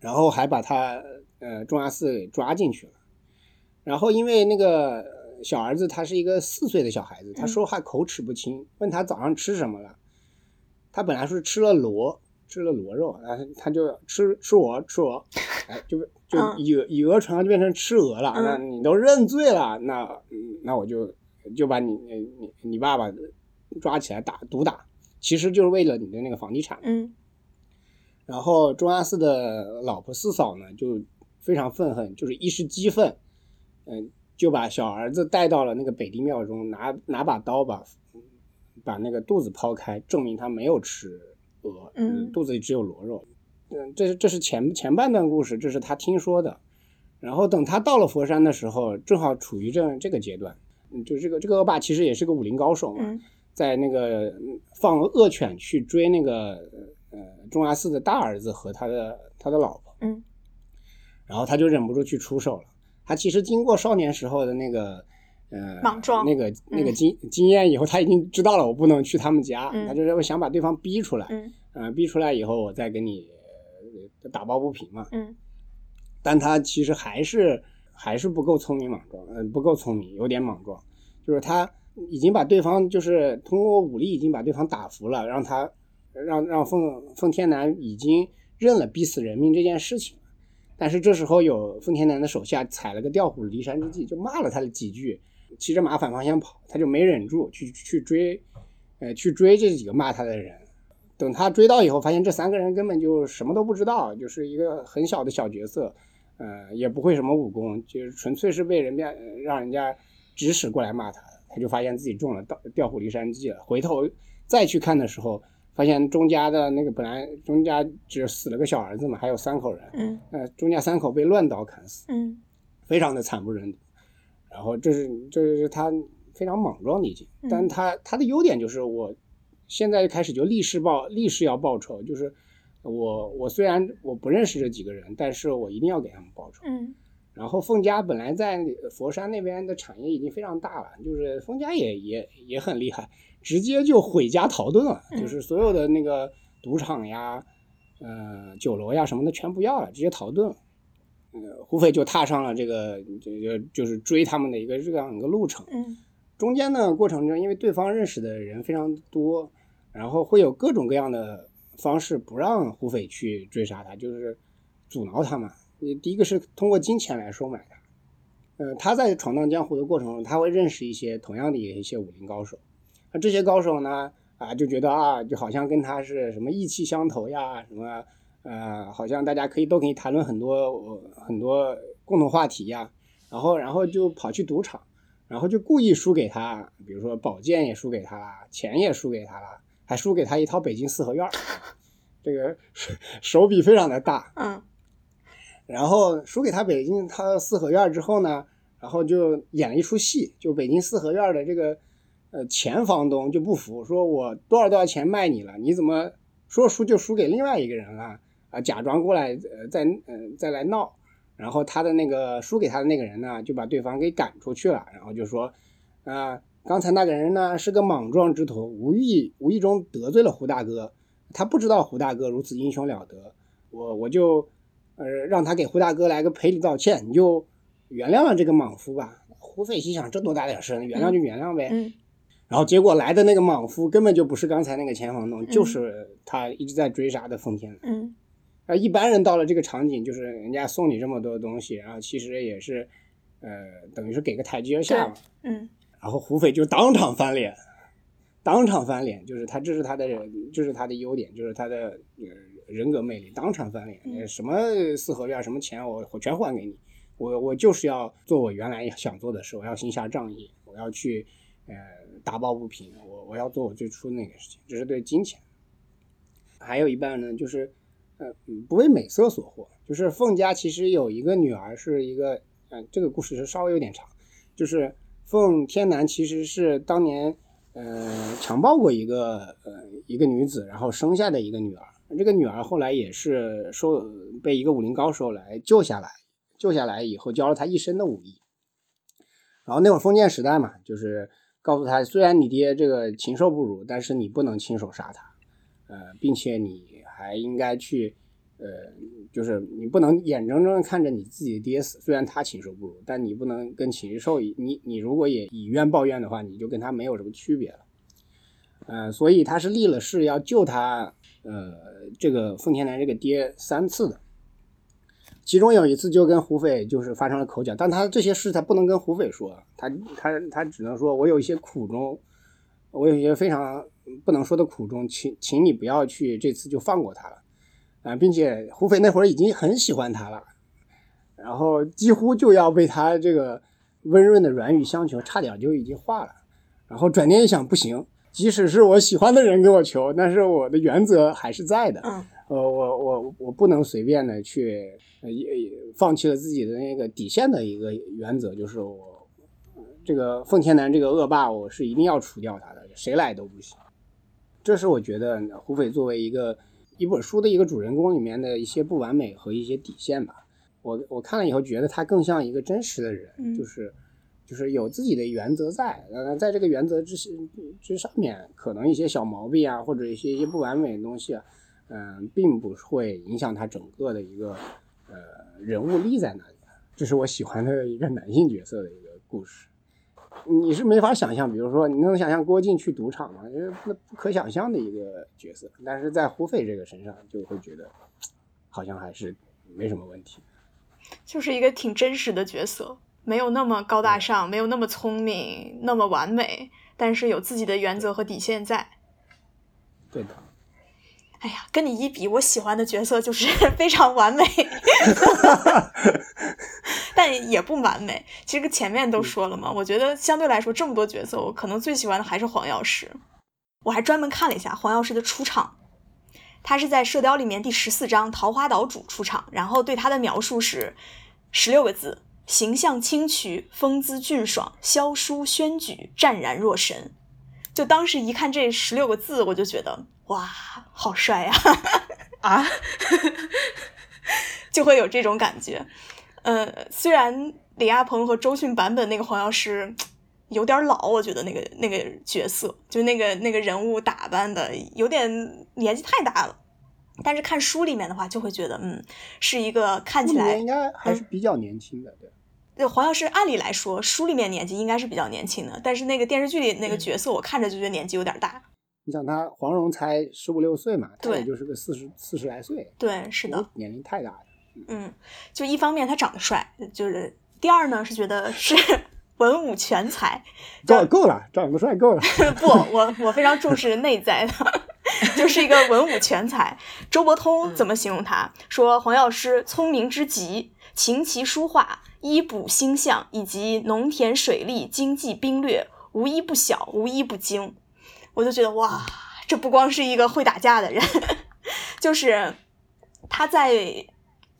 S1: 然后还把他呃中阿四给抓进去了。然后因为那个小儿子他是一个四岁的小孩子，他说话口齿不清，问他早上吃什么了，他本来是吃了螺，吃了螺肉，哎他就吃吃鹅吃鹅，哎，就 就以以讹传讹就变成吃鹅了。那你都认罪了，那那我就就把你你你爸爸。抓起来打毒打，其实就是为了你的那个房地产。
S2: 嗯。
S1: 然后钟阿四的老婆四嫂呢，就非常愤恨，就是一时激愤，嗯，就把小儿子带到了那个北帝庙中，拿拿把刀把把那个肚子剖开，证明他没有吃鹅，嗯，肚子里只有螺肉。嗯，这是这是前前半段故事，这是他听说的。然后等他到了佛山的时候，正好处于这这个阶段，嗯，就这个这个恶霸其实也是个武林高手嘛。在那个放恶犬去追那个呃钟阿四的大儿子和他的他的老婆，
S2: 嗯，
S1: 然后他就忍不住去出手了。他其实经过少年时候的那个呃
S2: 莽撞。
S1: 那个那个经经验以后，他已经知道了我不能去他们家，他就是想把对方逼出来，嗯，逼出来以后我再跟你打抱不平嘛，
S2: 嗯，
S1: 但他其实还是还是不够聪明莽撞，嗯，不够聪明，有点莽撞，就是他。已经把对方就是通过武力已经把对方打服了，让他让让奉奉天南已经认了逼死人命这件事情，但是这时候有奉天南的手下踩了个调虎离山之计，就骂了他了几句，骑着马反方向跑，他就没忍住去去追，呃去追这几个骂他的人，等他追到以后，发现这三个人根本就什么都不知道，就是一个很小的小角色，呃也不会什么武功，就是纯粹是被人家让人家指使过来骂他。他就发现自己中了调调虎离山计了，回头再去看的时候，发现钟家的那个本来钟家只死了个小儿子嘛，还有三口人，
S2: 嗯，
S1: 呃，钟家三口被乱刀砍死，
S2: 嗯，
S1: 非常的惨不忍睹。然后这是这是他非常莽撞的一件，但他他的优点就是我现在开始就立誓报立誓要报仇，就是我我虽然我不认识这几个人，但是我一定要给他们报仇，
S2: 嗯。
S1: 然后凤家本来在佛山那边的产业已经非常大了，就是凤家也也也很厉害，直接就毁家逃遁了，就是所有的那个赌场呀、呃酒楼呀什么的全不要了，直接逃遁了。呃，胡斐就踏上了这个这个就是追他们的一个这样一个路程。
S2: 嗯，
S1: 中间呢过程中，因为对方认识的人非常多，然后会有各种各样的方式不让胡斐去追杀他，就是阻挠他嘛。你第一个是通过金钱来收买他，呃，他在闯荡江湖的过程中，他会认识一些同样的一些武林高手，那这些高手呢，啊，就觉得啊，就好像跟他是什么意气相投呀，什么，呃，好像大家可以都可以谈论很多很多共同话题呀，然后然后就跑去赌场，然后就故意输给他，比如说宝剑也输给他了，钱也输给他了，还输给他一套北京四合院，这个手笔非常的大，
S2: 嗯。
S1: 然后输给他北京他四合院之后呢，然后就演了一出戏，就北京四合院的这个呃前房东就不服，说我多少多少钱卖你了，你怎么说输就输给另外一个人了啊？假装过来呃再呃再来闹，然后他的那个输给他的那个人呢，就把对方给赶出去了，然后就说，啊，刚才那个人呢是个莽撞之徒，无意无意中得罪了胡大哥，他不知道胡大哥如此英雄了得，我我就，呃，让他给胡大哥来个赔礼道歉，你就原谅了这个莽夫吧。胡斐心想，这多大点事，原谅就原谅呗。
S2: 嗯。
S1: 然后结果来的那个莽夫根本就不是刚才那个钱房东，就是他一直在追杀的奉天。
S2: 嗯。
S1: 啊，一般人到了这个场景，就是人家送你这么多东西，然后其实也是，呃，等于是给个台阶下嘛。
S2: 嗯。
S1: 然后胡斐就当场翻脸，当场翻脸，就是他这是他的，这是他的优点，就是他的呃人格魅力，当场翻脸。什么四合院，什么钱，我我全还给你。我我就是要做我原来想做的事，我要行侠仗义，我要去呃打抱不平，我我要做我最初那个事情，这是对金钱。还有一半呢，就是。不为美色所惑，就是凤家其实有一个女儿，是一个，嗯，这个故事是稍微有点长，就是凤天南其实是当年，呃，强暴过一个，呃，一个女子，然后生下的一个女儿，这个女儿后来也是受被一个武林高手来救下来，救下来以后教了她一身的武艺，然后那会儿封建时代嘛，就是告诉她，虽然你爹这个禽兽不如，但是你不能亲手杀他，呃，并且你。还应该去，呃，就是你不能眼睁睁的看着你自己的爹死，虽然他禽兽不如，但你不能跟禽兽，你你如果也以怨报怨的话，你就跟他没有什么区别了。呃，所以他是立了誓要救他，呃，这个奉天南这个爹三次的，其中有一次就跟胡斐就是发生了口角，但他这些事他不能跟胡斐说，他他他只能说我有一些苦衷，我有一些非常。不能说的苦衷，请请你不要去这次就放过他了，啊，并且胡斐那会儿已经很喜欢他了，然后几乎就要被他这个温润的软语相求，差点就已经化了，然后转念一想，不行，即使是我喜欢的人给我求，但是我的原则还是在的，
S2: 嗯，
S1: 呃，我我我不能随便的去呃放弃了自己的那个底线的一个原则，就是我这个奉天南这个恶霸，我是一定要除掉他的，谁来都不行。这是我觉得胡斐作为一个一本书的一个主人公里面的一些不完美和一些底线吧。我我看了以后觉得他更像一个真实的人，就是就是有自己的原则在，呃，在这个原则之之上面，可能一些小毛病啊，或者一些一些不完美的东西啊，嗯，并不会影响他整个的一个呃人物立在那里。这是我喜欢的一个男性角色的一个故事。你是没法想象，比如说，你能想象郭靖去赌场吗？因为那不可想象的一个角色。但是在胡斐这个身上，就会觉得好像还是没什么问题。
S2: 就是一个挺真实的角色，没有那么高大上，没有那么聪明，那么完美，但是有自己的原则和底线在。
S1: 对的。
S2: 哎呀，跟你一比，我喜欢的角色就是 非常完美。但也不完美。其实前面都说了嘛，我觉得相对来说这么多角色，我可能最喜欢的还是黄药师。我还专门看了一下黄药师的出场，他是在《射雕》里面第十四章桃花岛主出场，然后对他的描述是十六个字：形象清癯，风姿俊爽，萧疏轩举，湛然若神。就当时一看这十六个字，我就觉得哇，好帅呀！
S3: 啊，
S2: 就会有这种感觉。呃，虽然李亚鹏和周迅版本那个黄药师有点老，我觉得那个那个角色，就那个那个人物打扮的有点年纪太大了。但是看书里面的话，就会觉得，嗯，是一个看起来
S1: 应该还是比较年轻的，对。
S2: 对黄药师，按理来说书里面年纪应该是比较年轻的，但是那个电视剧里那个角色，我看着就觉得年纪有点大。
S1: 你想他黄蓉才十五六岁嘛，
S2: 他
S1: 也就是个四十四十来岁，
S2: 对，是的，
S1: 年龄太大了。
S2: 嗯，就一方面他长得帅，就是第二呢是觉得是 文武全才，
S1: 够够了，长得帅够了。
S2: 不，我我非常重视内在的，就是一个文武全才。周伯通怎么形容他？说黄药师聪明之极，琴棋书画、医卜星象以及农田水利、经济兵略，无一不晓，无一不精。我就觉得哇，这不光是一个会打架的人，就是他在。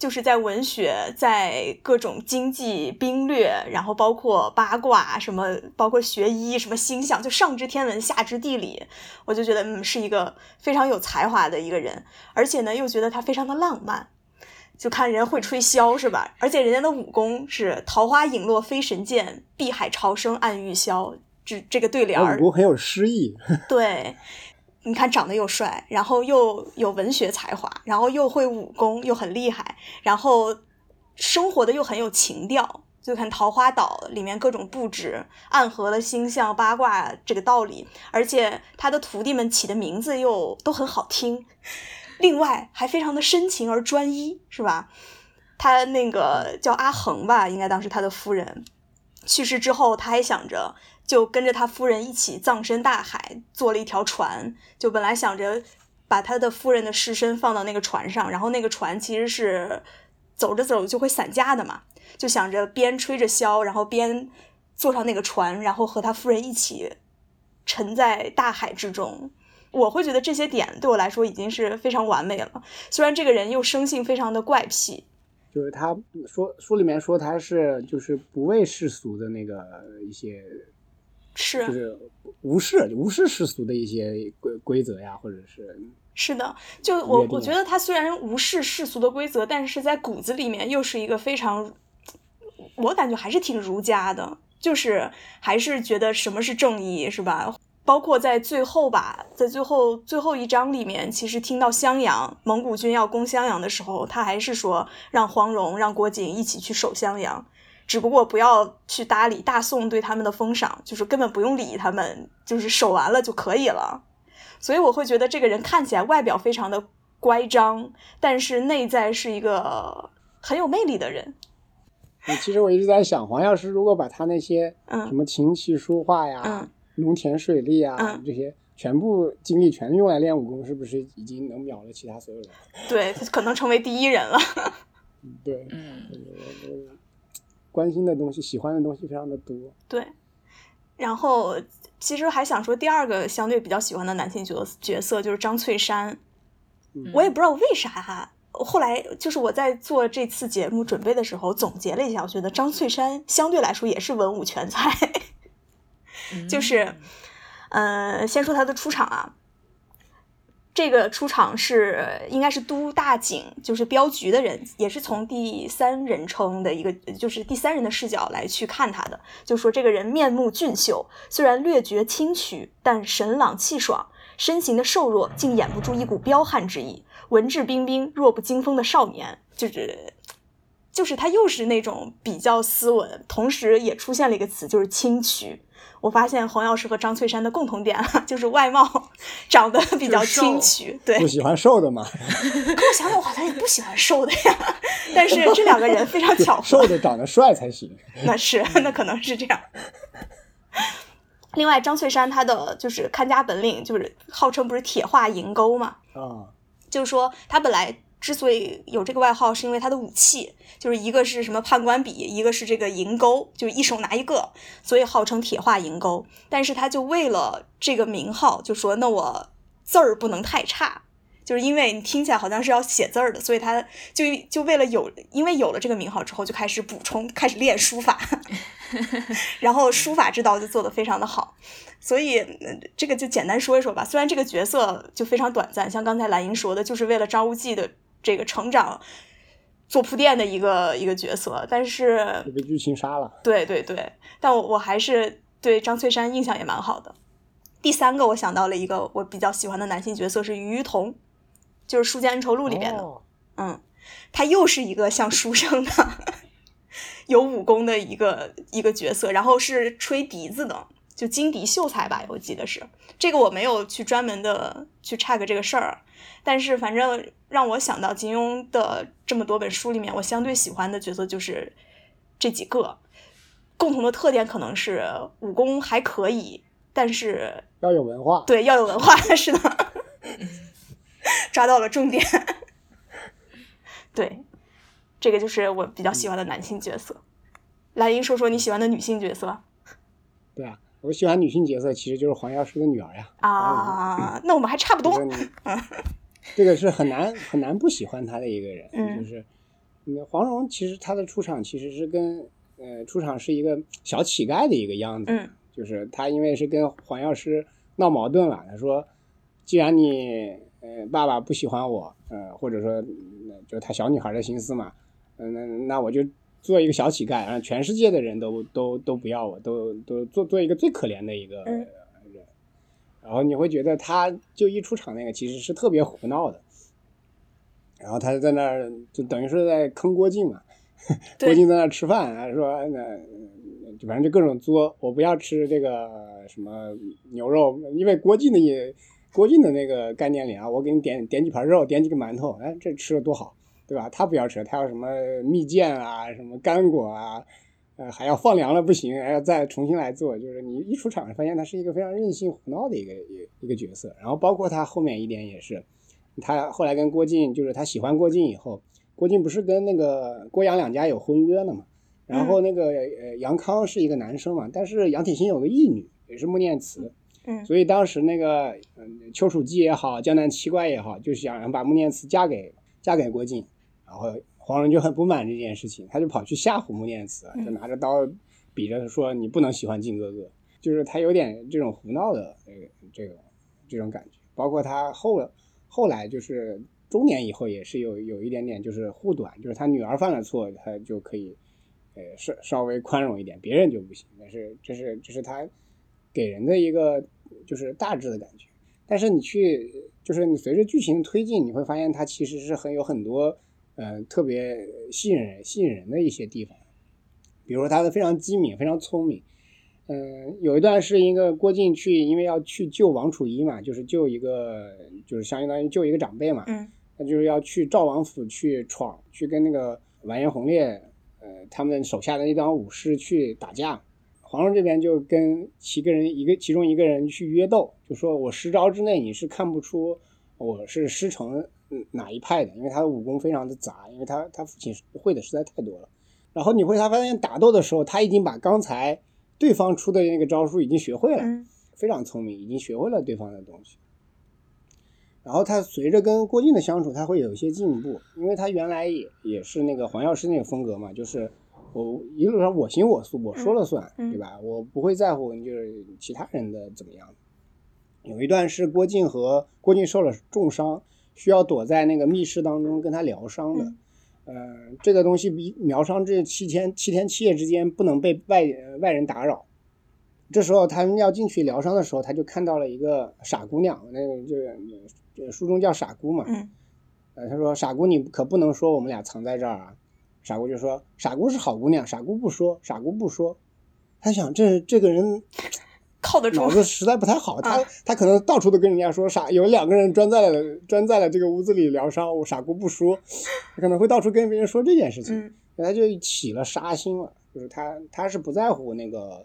S2: 就是在文学，在各种经济兵略，然后包括八卦什么，包括学医什么星象，就上知天文下知地理，我就觉得嗯是一个非常有才华的一个人，而且呢又觉得他非常的浪漫，就看人会吹箫是吧？而且人家的武功是“桃花影落飞神剑，碧海潮生暗玉箫”，这这个对联儿，
S1: 武功很有诗意。
S2: 对，你看长得又帅，然后又有文学才华，然后又会武功，又很厉害，然后生活的又很有情调。就看桃花岛里面各种布置，暗合了星象八卦这个道理，而且他的徒弟们起的名字又都很好听，另外还非常的深情而专一，是吧？他那个叫阿恒吧，应该当时他的夫人去世之后，他还想着就跟着他夫人一起葬身大海，做了一条船，就本来想着把他的夫人的尸身放到那个船上，然后那个船其实是走着走就会散架的嘛。就想着边吹着箫，然后边坐上那个船，然后和他夫人一起沉在大海之中。我会觉得这些点对我来说已经是非常完美了。虽然这个人又生性非常的怪癖，
S1: 就是他说书里面说他是就是不畏世俗的那个一些，
S2: 是
S1: 就是无视无视世俗的一些规规则呀，或者是。
S2: 是的，就我我觉得他虽然无视世俗的规则，但是在骨子里面又是一个非常。我感觉还是挺儒家的，就是还是觉得什么是正义，是吧？包括在最后吧，在最后最后一章里面，其实听到襄阳蒙古军要攻襄阳的时候，他还是说让黄蓉、让郭靖一起去守襄阳，只不过不要去搭理大宋对他们的封赏，就是根本不用理他们，就是守完了就可以了。所以我会觉得这个人看起来外表非常的乖张，但是内在是一个很有魅力的人。
S1: 其实我一直在想，黄药师如果把他那些什么琴棋书画呀、农田水利啊这些全部精力全用来练武功，是不是已经能秒了其他所有人？
S2: 对，可能成为第一人了。
S1: 对，关心的东西、喜欢的东西非常的多。
S2: 对，然后其实还想说第二个相对比较喜欢的男性角角色就是张翠山，我也不知道为啥哈。后来就是我在做这次节目准备的时候总结了一下，我觉得张翠山相对来说也是文武全才。就是，呃，先说他的出场啊，这个出场是应该是都大景，就是镖局的人，也是从第三人称的一个，就是第三人的视角来去看他的，就说这个人面目俊秀，虽然略觉清曲，但神朗气爽，身形的瘦弱竟掩不住一股彪悍之意。文质彬彬、弱不禁风的少年，就是，就是他又是那种比较斯文，同时也出现了一个词，就是清曲。我发现黄药师和张翠山的共同点 就是外貌 长得比较清奇，对，
S1: 不喜欢瘦的嘛。
S2: 可我想想，我好像也不喜欢瘦的呀。但是这两个人非常巧合，
S1: 瘦的长得帅才行。
S2: 那是，那可能是这样。另外，张翠山他的就是看家本领，就是号称不是铁画银钩嘛？
S1: 啊。
S2: 就是说，他本来之所以有这个外号，是因为他的武器，就是一个是什么判官笔，一个是这个银钩，就一手拿一个，所以号称铁画银钩。但是他就为了这个名号，就说那我字儿不能太差。就是因为你听起来好像是要写字儿的，所以他就就为了有，因为有了这个名号之后，就开始补充，开始练书法，然后书法之道就做得非常的好。所以这个就简单说一说吧。虽然这个角色就非常短暂，像刚才蓝英说的，就是为了张无忌的这个成长做铺垫的一个一个角色，但是
S1: 被剧情杀了。
S2: 对对对，但我我还是对张翠山印象也蛮好的。第三个，我想到了一个我比较喜欢的男性角色是于于同。就是《书剑恩仇录》里边的，嗯，他又是一个像书生的，有武功的一个一个角色，然后是吹笛子的，就金笛秀才吧，我记得是这个，我没有去专门的去 check 这个事儿，但是反正让我想到金庸的这么多本书里面，我相对喜欢的角色就是这几个，共同的特点可能是武功还可以，但是
S1: 要有文化，
S2: 对，要有文化，是的。抓到了重点，对，这个就是我比较喜欢的男性角色。蓝英说说你喜欢的女性角色。
S1: 对啊，我喜欢女性角色，其实就是黄药师的女儿呀。
S2: 啊，那我们还差不多。
S1: 这个是很难很难不喜欢她的一个人，就是，黄蓉其实她的出场其实是跟呃出场是一个小乞丐的一个样子，就是她因为是跟黄药师闹矛盾了，她说，既然你呃，爸爸不喜欢我，呃，或者说，就是他小女孩的心思嘛，嗯，那那我就做一个小乞丐，让全世界的人都都都不要我，都都做做一个最可怜的一个人。然后你会觉得他就一出场那个其实是特别胡闹的，然后他在那儿就等于是在坑郭靖嘛，郭靖在那儿吃饭，说那反正就各种作，我不要吃这个什么牛肉，因为郭靖的也郭靖的那个概念里啊，我给你点点几盘肉，点几个馒头，哎，这吃的多好，对吧？他不要吃，他要什么蜜饯啊，什么干果啊。呃，还要放凉了不行，还要再重新来做。就是你一出场，发现他是一个非常任性胡闹的一个一一个角色。然后包括他后面一点也是，他后来跟郭靖，就是他喜欢郭靖以后，郭靖不是跟那个郭杨两家有婚约了嘛？然后那个呃杨康是一个男生嘛，但是杨铁心有个义女，也是穆念慈。
S2: 嗯。
S1: 所以当时那个嗯丘处机也好，江南七怪也好，就想把穆念慈嫁给嫁给郭靖，然后。黄蓉就很不满这件事情，他就跑去吓唬穆念慈，就拿着刀比着说：“你不能喜欢靖哥哥。”就是他有点这种胡闹的这个这个这种感觉。包括他后后来就是中年以后也是有有一点点就是护短，就是他女儿犯了错，他就可以呃稍稍微宽容一点，别人就不行。但是这是这是他给人的一个就是大致的感觉。但是你去就是你随着剧情推进，你会发现他其实是很有很多。嗯，特别吸引人、吸引人的一些地方，比如说他的非常机敏、非常聪明。嗯，有一段是一个郭靖去，因为要去救王楚一嘛，就是救一个，就是相当于救一个长辈嘛。
S2: 嗯。
S1: 他就是要去赵王府去闯，去跟那个完颜洪烈，呃，他们手下的那帮武士去打架。黄蓉这边就跟七个人一个，其中一个人去约斗，就说我十招之内你是看不出我是师承。哪一派的？因为他的武功非常的杂，因为他他父亲会的实在太多了。然后你会他发现打斗的时候，他已经把刚才对方出的那个招数已经学会了，非常聪明，已经学会了对方的东西。然后他随着跟郭靖的相处，他会有一些进步，因为他原来也也是那个黄药师那个风格嘛，就是我一路上我行我素，我说了算，对吧？我不会在乎就是其他人的怎么样。有一段是郭靖和郭靖受了重伤。需要躲在那个密室当中跟他疗伤的，嗯，这个东西比疗伤这七天七天七夜之间不能被外外人打扰。这时候他们要进去疗伤的时候，他就看到了一个傻姑娘，那个就是书中叫傻姑嘛，
S2: 嗯，
S1: 呃，他说傻姑你可不能说我们俩藏在这儿啊。傻姑就说傻姑是好姑娘，傻姑不说，傻姑不说。他想这这个人。
S2: 靠得住，
S1: 脑子实在不太好。他他可能到处都跟人家说傻，有两个人钻在了钻在了这个屋子里疗伤，我傻姑不说，他可能会到处跟别人说这件事情，他就起了杀心了。就是他他是不在乎那个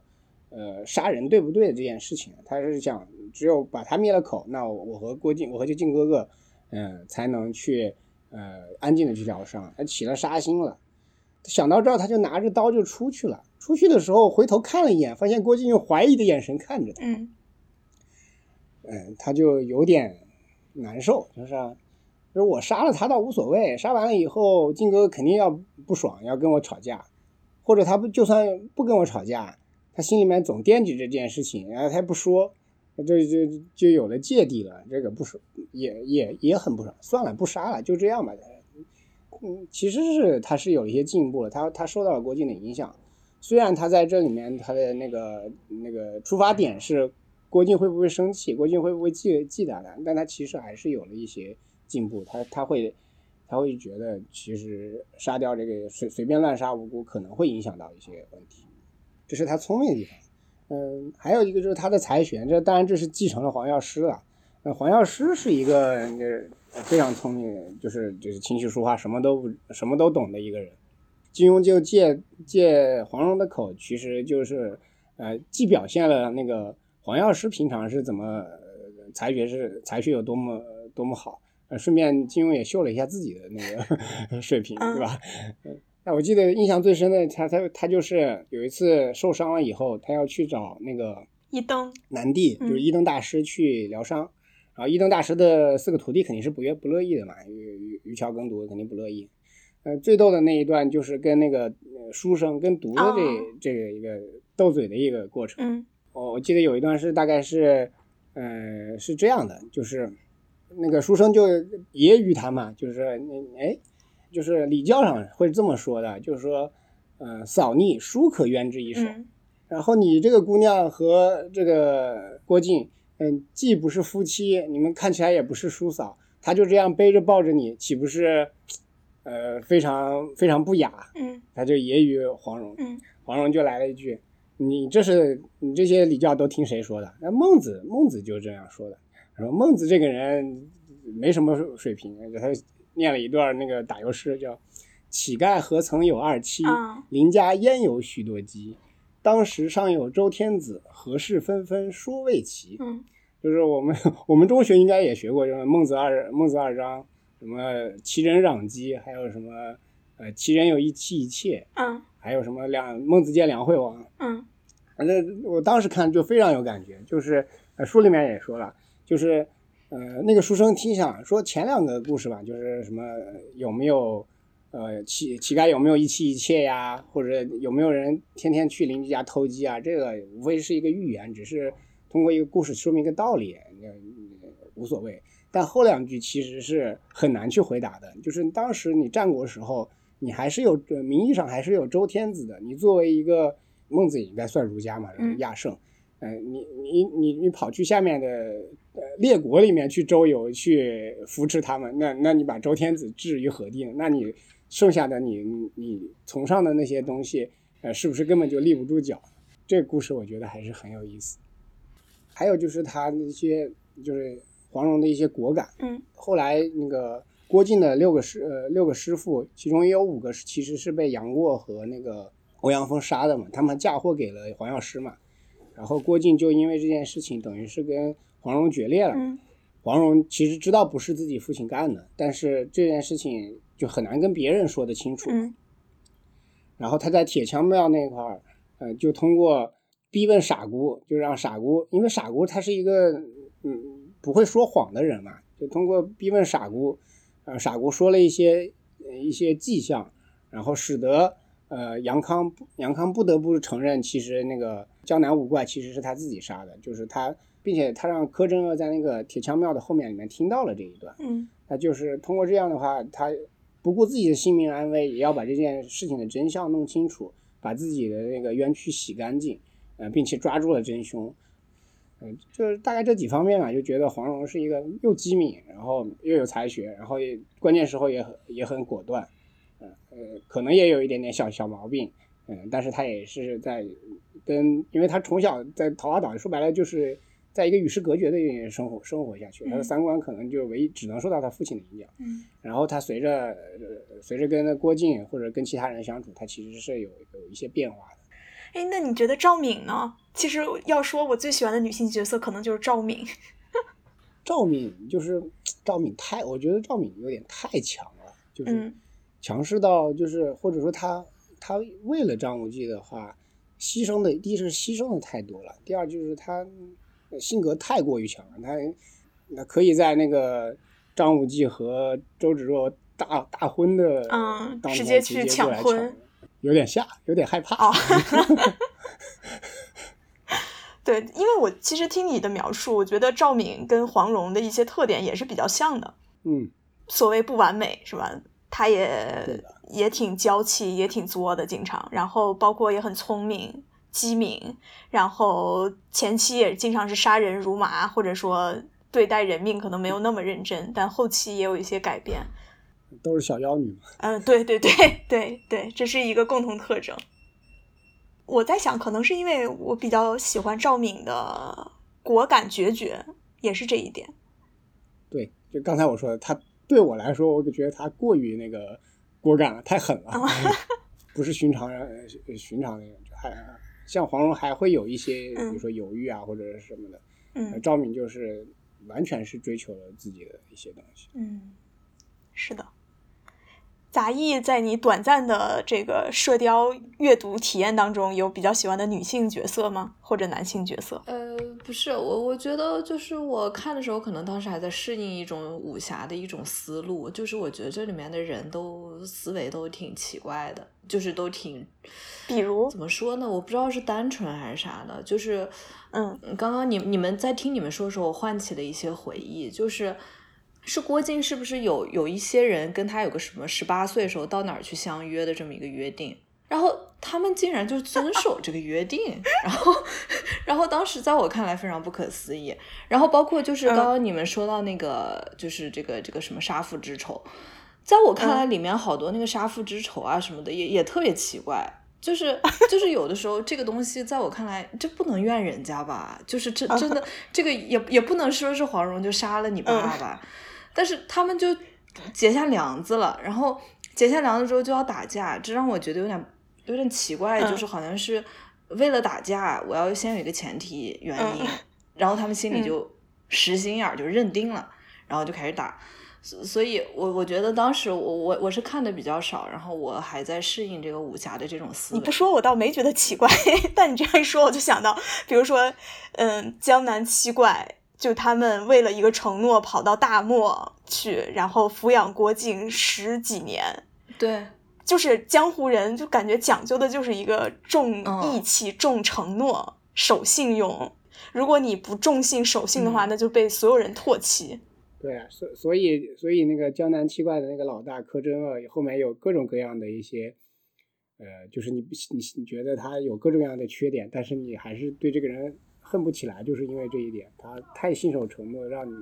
S1: 呃杀人对不对这件事情，他是想只有把他灭了口，那我和郭靖，我和这靖哥哥，嗯，才能去呃安静的去疗伤。他起了杀心了，想到这儿，他就拿着刀就出去了。出去的时候回头看了一眼，发现郭靖用怀疑的眼神看着他。
S2: 嗯，
S1: 嗯，他就有点难受，就是，就是我杀了他倒无所谓，杀完了以后，靖哥肯定要不爽，要跟我吵架，或者他不就算不跟我吵架，他心里面总惦记这件事情，然后他也不说，这就就有了芥蒂了。这个不爽，也也也很不爽，算了，不杀了，就这样吧。嗯，其实是他是有一些进步了，他他受到了郭靖的影响。虽然他在这里面，他的那个那个出发点是郭靖会不会生气，郭靖会不会记记得他，但他其实还是有了一些进步。他他会他会觉得，其实杀掉这个随随便乱杀无辜，可能会影响到一些问题。这是他聪明的地方。嗯，还有一个就是他的才学，这当然这是继承了黄药师了。那黄药师是一个非常聪明，就是就是琴棋书画什么都什么都懂的一个人。金庸就借借黄蓉的口，其实就是，呃，既表现了那个黄药师平常是怎么才学是才学有多么多么好，呃，顺便金庸也秀了一下自己的那个 水平，对吧？那我记得印象最深的，他他他就是有一次受伤了以后，他要去找那个
S2: 一灯
S1: 南帝，就是一灯大师去疗伤，然后一灯大师的四个徒弟肯定是不愿不乐意的嘛，于于于桥耕读肯定不乐意。呃，最逗的那一段就是跟那个书生跟读的这这个一个斗嘴的一个过程。
S2: 嗯，
S1: 我我记得有一段是大概是，呃，是这样的，就是那个书生就揶揄他嘛，就是哎，就是礼教上会这么说的，就是说，呃，扫逆叔可冤之一手。然后你这个姑娘和这个郭靖，嗯，既不是夫妻，你们看起来也不是叔嫂，他就这样背着抱着你，岂不是，呃，非常非常不雅？
S2: 嗯，
S1: 他就揶揄黄蓉。
S2: 嗯，
S1: 黄蓉就来了一句：“你这是你这些礼教都听谁说的？”那孟子，孟子就这样说的。说孟子这个人没什么水平，他念了一段那个打油诗，叫“乞丐何曾有二妻？邻家焉有许多鸡？”当时尚有周天子，何事纷纷说未齐？
S2: 嗯，
S1: 就是我们 我们中学应该也学过，就是孟子二孟子二章，什么齐人攘机，还有什么呃齐人有一妻一妾，
S2: 嗯，
S1: 还有什么两孟子见梁惠王，
S2: 嗯，
S1: 反正我当时看就非常有感觉，就是呃书里面也说了，就是呃那个书生听想说前两个故事吧，就是什么有没有。呃，乞乞丐有没有一妻一妾呀？或者有没有人天天去邻居家偷鸡啊？这个无非是一个寓言，只是通过一个故事说明一个道理，无所谓。但后两句其实是很难去回答的，就是当时你战国时候，你还是有名义上还是有周天子的，你作为一个孟子也应该算儒家嘛，亚圣，嗯，你你你你跑去下面的呃列国里面去周游，去扶持他们，那那你把周天子置于何地呢？那你。剩下的你你崇尚的那些东西，呃，是不是根本就立不住脚？这个故事我觉得还是很有意思。还有就是他那些就是黄蓉的一些果敢。
S2: 嗯。
S1: 后来那个郭靖的六个师呃六个师傅，其中也有五个是其实是被杨过和那个欧阳锋杀的嘛，他们嫁祸给了黄药师嘛。然后郭靖就因为这件事情，等于是跟黄蓉决裂了。
S2: 嗯。
S1: 黄蓉其实知道不是自己父亲干的，但是这件事情。就很难跟别人说得清楚。
S2: 嗯，
S1: 然后他在铁枪庙那块儿，呃，就通过逼问傻姑，就让傻姑，因为傻姑她是一个嗯不会说谎的人嘛，就通过逼问傻姑，呃，傻姑说了一些一些迹象，然后使得呃杨康杨康不得不承认，其实那个江南五怪其实是他自己杀的，就是他，并且他让柯镇恶在那个铁枪庙的后面里面听到了这一段。
S2: 嗯，
S1: 那就是通过这样的话，他。不顾自己的性命安危，也要把这件事情的真相弄清楚，把自己的那个冤屈洗干净，呃，并且抓住了真凶，嗯，就是大概这几方面吧，就觉得黄蓉是一个又机敏，然后又有才学，然后也关键时候也很也很果断，嗯呃，可能也有一点点小小毛病，嗯，但是他也是在跟，因为他从小在桃花岛，说白了就是。在一个与世隔绝的生活生活下去，他的三观可能就唯一只能受到他父亲的影响。
S2: 嗯，
S1: 然后他随着随着跟郭靖或者跟其他人相处，他其实是有有一些变化的。
S2: 哎，那你觉得赵敏呢？其实要说我最喜欢的女性角色，可能就是赵敏。
S1: 赵敏就是赵敏太，我觉得赵敏有点太强了，就是强势到就是或者说她她为了张无忌的话，牺牲的第一是牺牲的太多了，第二就是她。性格太过于强了，她那可以在那个张无忌和周芷若大大婚的
S2: 嗯，
S1: 直
S2: 接去抢婚，
S1: 有点吓，有点害怕。
S2: 哦，对，因为我其实听你的描述，我觉得赵敏跟黄蓉的一些特点也是比较像的。
S1: 嗯，
S2: 所谓不完美是吧？她也也挺娇气，也挺作的，经常，然后包括也很聪明。机敏，然后前期也经常是杀人如麻，或者说对待人命可能没有那么认真，但后期也有一些改变。
S1: 都是小妖女嘛？
S2: 嗯，对对对对对，这是一个共同特征。我在想，可能是因为我比较喜欢赵敏的果敢决绝，也是这一点。
S1: 对，就刚才我说的，他对我来说，我就觉得他过于那个果敢了，太狠了，不是寻常人，寻常人还。像黄蓉还会有一些，比如说犹豫啊，或者是什么的。
S2: 嗯，
S1: 赵敏就是完全是追求了自己的一些东西。
S2: 嗯，是的。杂役在你短暂的这个射雕阅读体验当中，有比较喜欢的女性角色吗？或者男性角色？
S3: 呃，不是，我我觉得就是我看的时候，可能当时还在适应一种武侠的一种思路，就是我觉得这里面的人都思维都挺奇怪的，就是都挺，
S2: 比如
S3: 怎么说呢？我不知道是单纯还是啥的，就是
S2: 嗯，
S3: 刚刚你你们在听你们说的时候，我唤起了一些回忆，就是。是郭靖是不是有有一些人跟他有个什么十八岁时候到哪儿去相约的这么一个约定？然后他们竟然就遵守这个约定，然后，然后当时在我看来非常不可思议。然后包括就是刚刚你们说到那个，就是这个这个什么杀父之仇，在我看来里面好多那个杀父之仇啊什么的也也特别奇怪，就是就是有的时候这个东西在我看来这不能怨人家吧，就是真真的。这个也也不能说是黄蓉就杀了你爸爸，但是他们就结下梁子了，然后结下梁子之后就要打架，这让我觉得有点。有点奇怪，就是好像是为了打架，我要先有一个前提原因，然后他们心里就实心眼儿就认定了，然后就开始打。所以，我我觉得当时我我我是看的比较少，然后我还在适应这个武侠的这种思
S2: 维。你不说我倒没觉得奇怪，但你这样一说，我就想到，比如说，嗯，江南七怪，就他们为了一个承诺跑到大漠去，然后抚养郭靖十几年。
S3: 对。
S2: 就是江湖人，就感觉讲究的就是一个重义气、重承诺、守信用。如果你不重信、守信的话，那就被所有人唾弃。
S1: 对啊，所所以所以那个江南七怪的那个老大柯镇恶，后面有各种各样的一些，呃，就是你你你觉得他有各种各样的缺点，但是你还是对这个人恨不起来，就是因为这一点，他太信守承诺，让你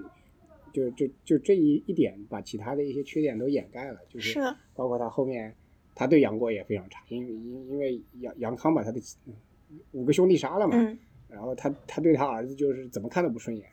S1: 就就就这一一点把其他的一些缺点都掩盖了，就是包括他后面。他对杨过也非常差，因为因因为杨杨康把他的五个兄弟杀了嘛，然后他他对他儿子就是怎么看都不顺眼，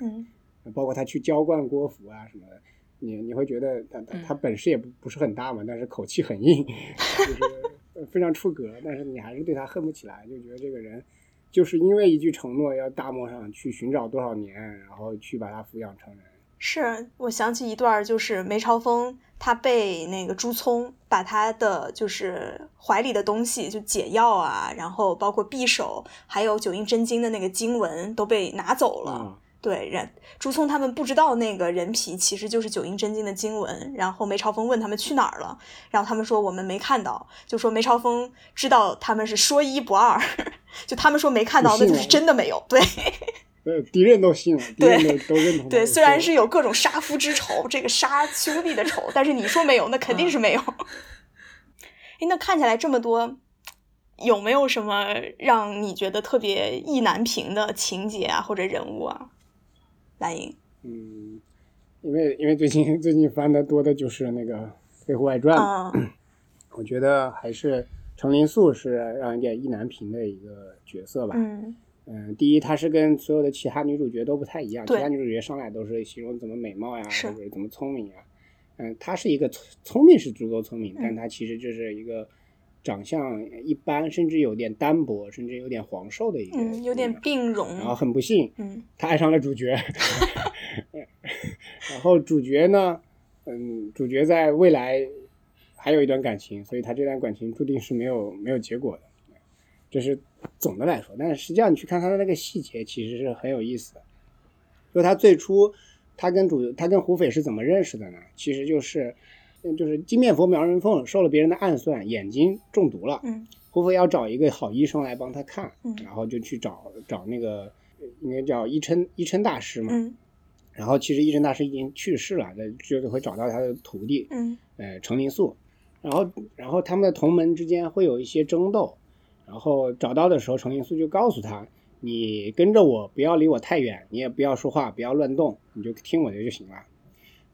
S1: 包括他去浇灌郭芙啊什么的，你你会觉得他他他本事也不不是很大嘛，但是口气很硬，就是非常出格，但是你还是对他恨不起来，就觉得这个人就是因为一句承诺要大漠上去寻找多少年，然后去把他抚养成人。
S2: 是我想起一段，就是梅超风。他被那个朱聪把他的就是怀里的东西，就解药啊，然后包括匕首，还有九阴真经的那个经文都被拿走了。对，人朱聪他们不知道那个人皮其实就是九阴真经的经文。然后梅超风问他们去哪儿了，然后他们说我们没看到，就说梅超风知道他们是说一不二，就他们说没看到，那就是真的没有。对。
S1: 呃，敌人都信了，敌人都都认同。
S2: 对，虽然是有各种杀夫之仇，这个杀兄弟的仇，但是你说没有，那肯定是没有。哎，那看起来这么多，有没有什么让你觉得特别意难平的情节啊，或者人物啊？蓝莹。
S1: 嗯，因为因为最近 最近翻的多的就是那个《飞狐外传》，我觉得还是程灵素是让人点意难平的一个角色吧。
S2: 嗯。
S1: 嗯，第一，她是跟所有的其他女主角都不太一样。其他女主角上来都是形容怎么美貌呀，或者怎么聪明呀。嗯，她是一个聪聪明是足够聪明，但她其实就是一个长相一般，甚至有点单薄，甚至有点黄瘦的一个，
S2: 嗯，有点病容。
S1: 然后很不幸，
S2: 嗯，
S1: 他爱上了主角。然后主角呢，嗯，主角在未来还有一段感情，所以他这段感情注定是没有没有结果的。这是总的来说，但是实际上你去看他的那个细节，其实是很有意思的。就他最初，他跟主，他跟胡斐是怎么认识的呢？其实就是，就是金面佛苗人凤受了别人的暗算，眼睛中毒了。
S2: 嗯。
S1: 胡斐要找一个好医生来帮他看，然后就去找找那个应该叫医琛医琛大师嘛。
S2: 嗯。
S1: 然后其实医琛大师已经去世了，那就会找到他的徒弟。
S2: 嗯。
S1: 呃，程灵素。然后，然后他们的同门之间会有一些争斗。然后找到的时候，程灵素就告诉他：“你跟着我，不要离我太远，你也不要说话，不要乱动，你就听我的就行了。”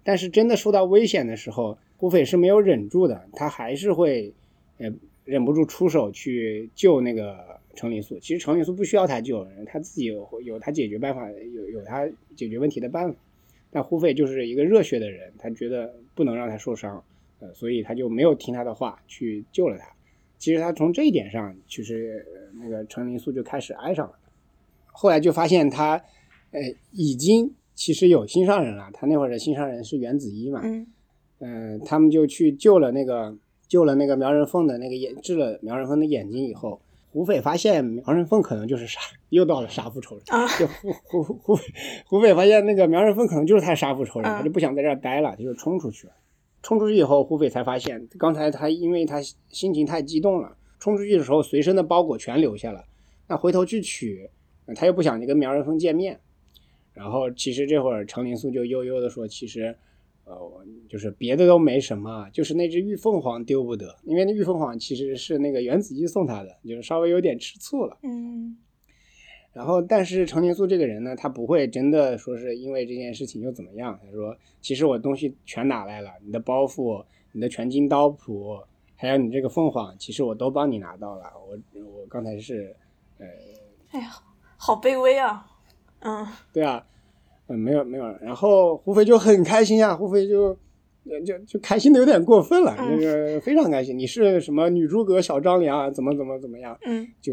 S1: 但是真的受到危险的时候，胡斐是没有忍住的，他还是会，呃，忍不住出手去救那个程灵素。其实程灵素不需要他救人，他自己有有他解决办法，有有他解决问题的办法。但胡斐就是一个热血的人，他觉得不能让他受伤，呃，所以他就没有听他的话去救了他。其实他从这一点上，其实那个程灵素就开始爱上了。后来就发现他，呃，已经其实有心上人了。他那会儿的心上人是袁子衣嘛，嗯，他们就去救了那个救了那个苗人凤的那个眼，治了苗人凤的眼睛以后，胡斐发现苗人凤可能就是杀，又到了杀父仇人。就胡胡胡胡斐发现那个苗人凤可能就是他杀父仇人，他就不想在这儿待了，他就冲出去了。冲出去以后，胡斐才发现，刚才他因为他心情太激动了，冲出去的时候随身的包裹全留下了。那回头去取，他又不想去跟苗人凤见面。然后其实这会儿程灵素就悠悠的说：“其实呃，就是别的都没什么，就是那只玉凤凰丢不得，因为那玉凤凰其实是那个袁子姬送他的，就是稍微有点吃醋了。
S2: 嗯
S1: 然后，但是程灵素这个人呢，他不会真的说是因为这件事情就怎么样。他说：“其实我东西全拿来了，你的包袱、你的全金刀谱，还有你这个凤凰，其实我都帮你拿到了。我我刚才是，呃，
S2: 哎呀，好卑微啊。嗯，
S1: 对啊，嗯，没有没有。然后胡飞就很开心啊，胡飞就就就开心的有点过分了，那个非常开心。你是什么女诸葛小张良啊？怎么怎么怎么样？
S2: 嗯，
S1: 就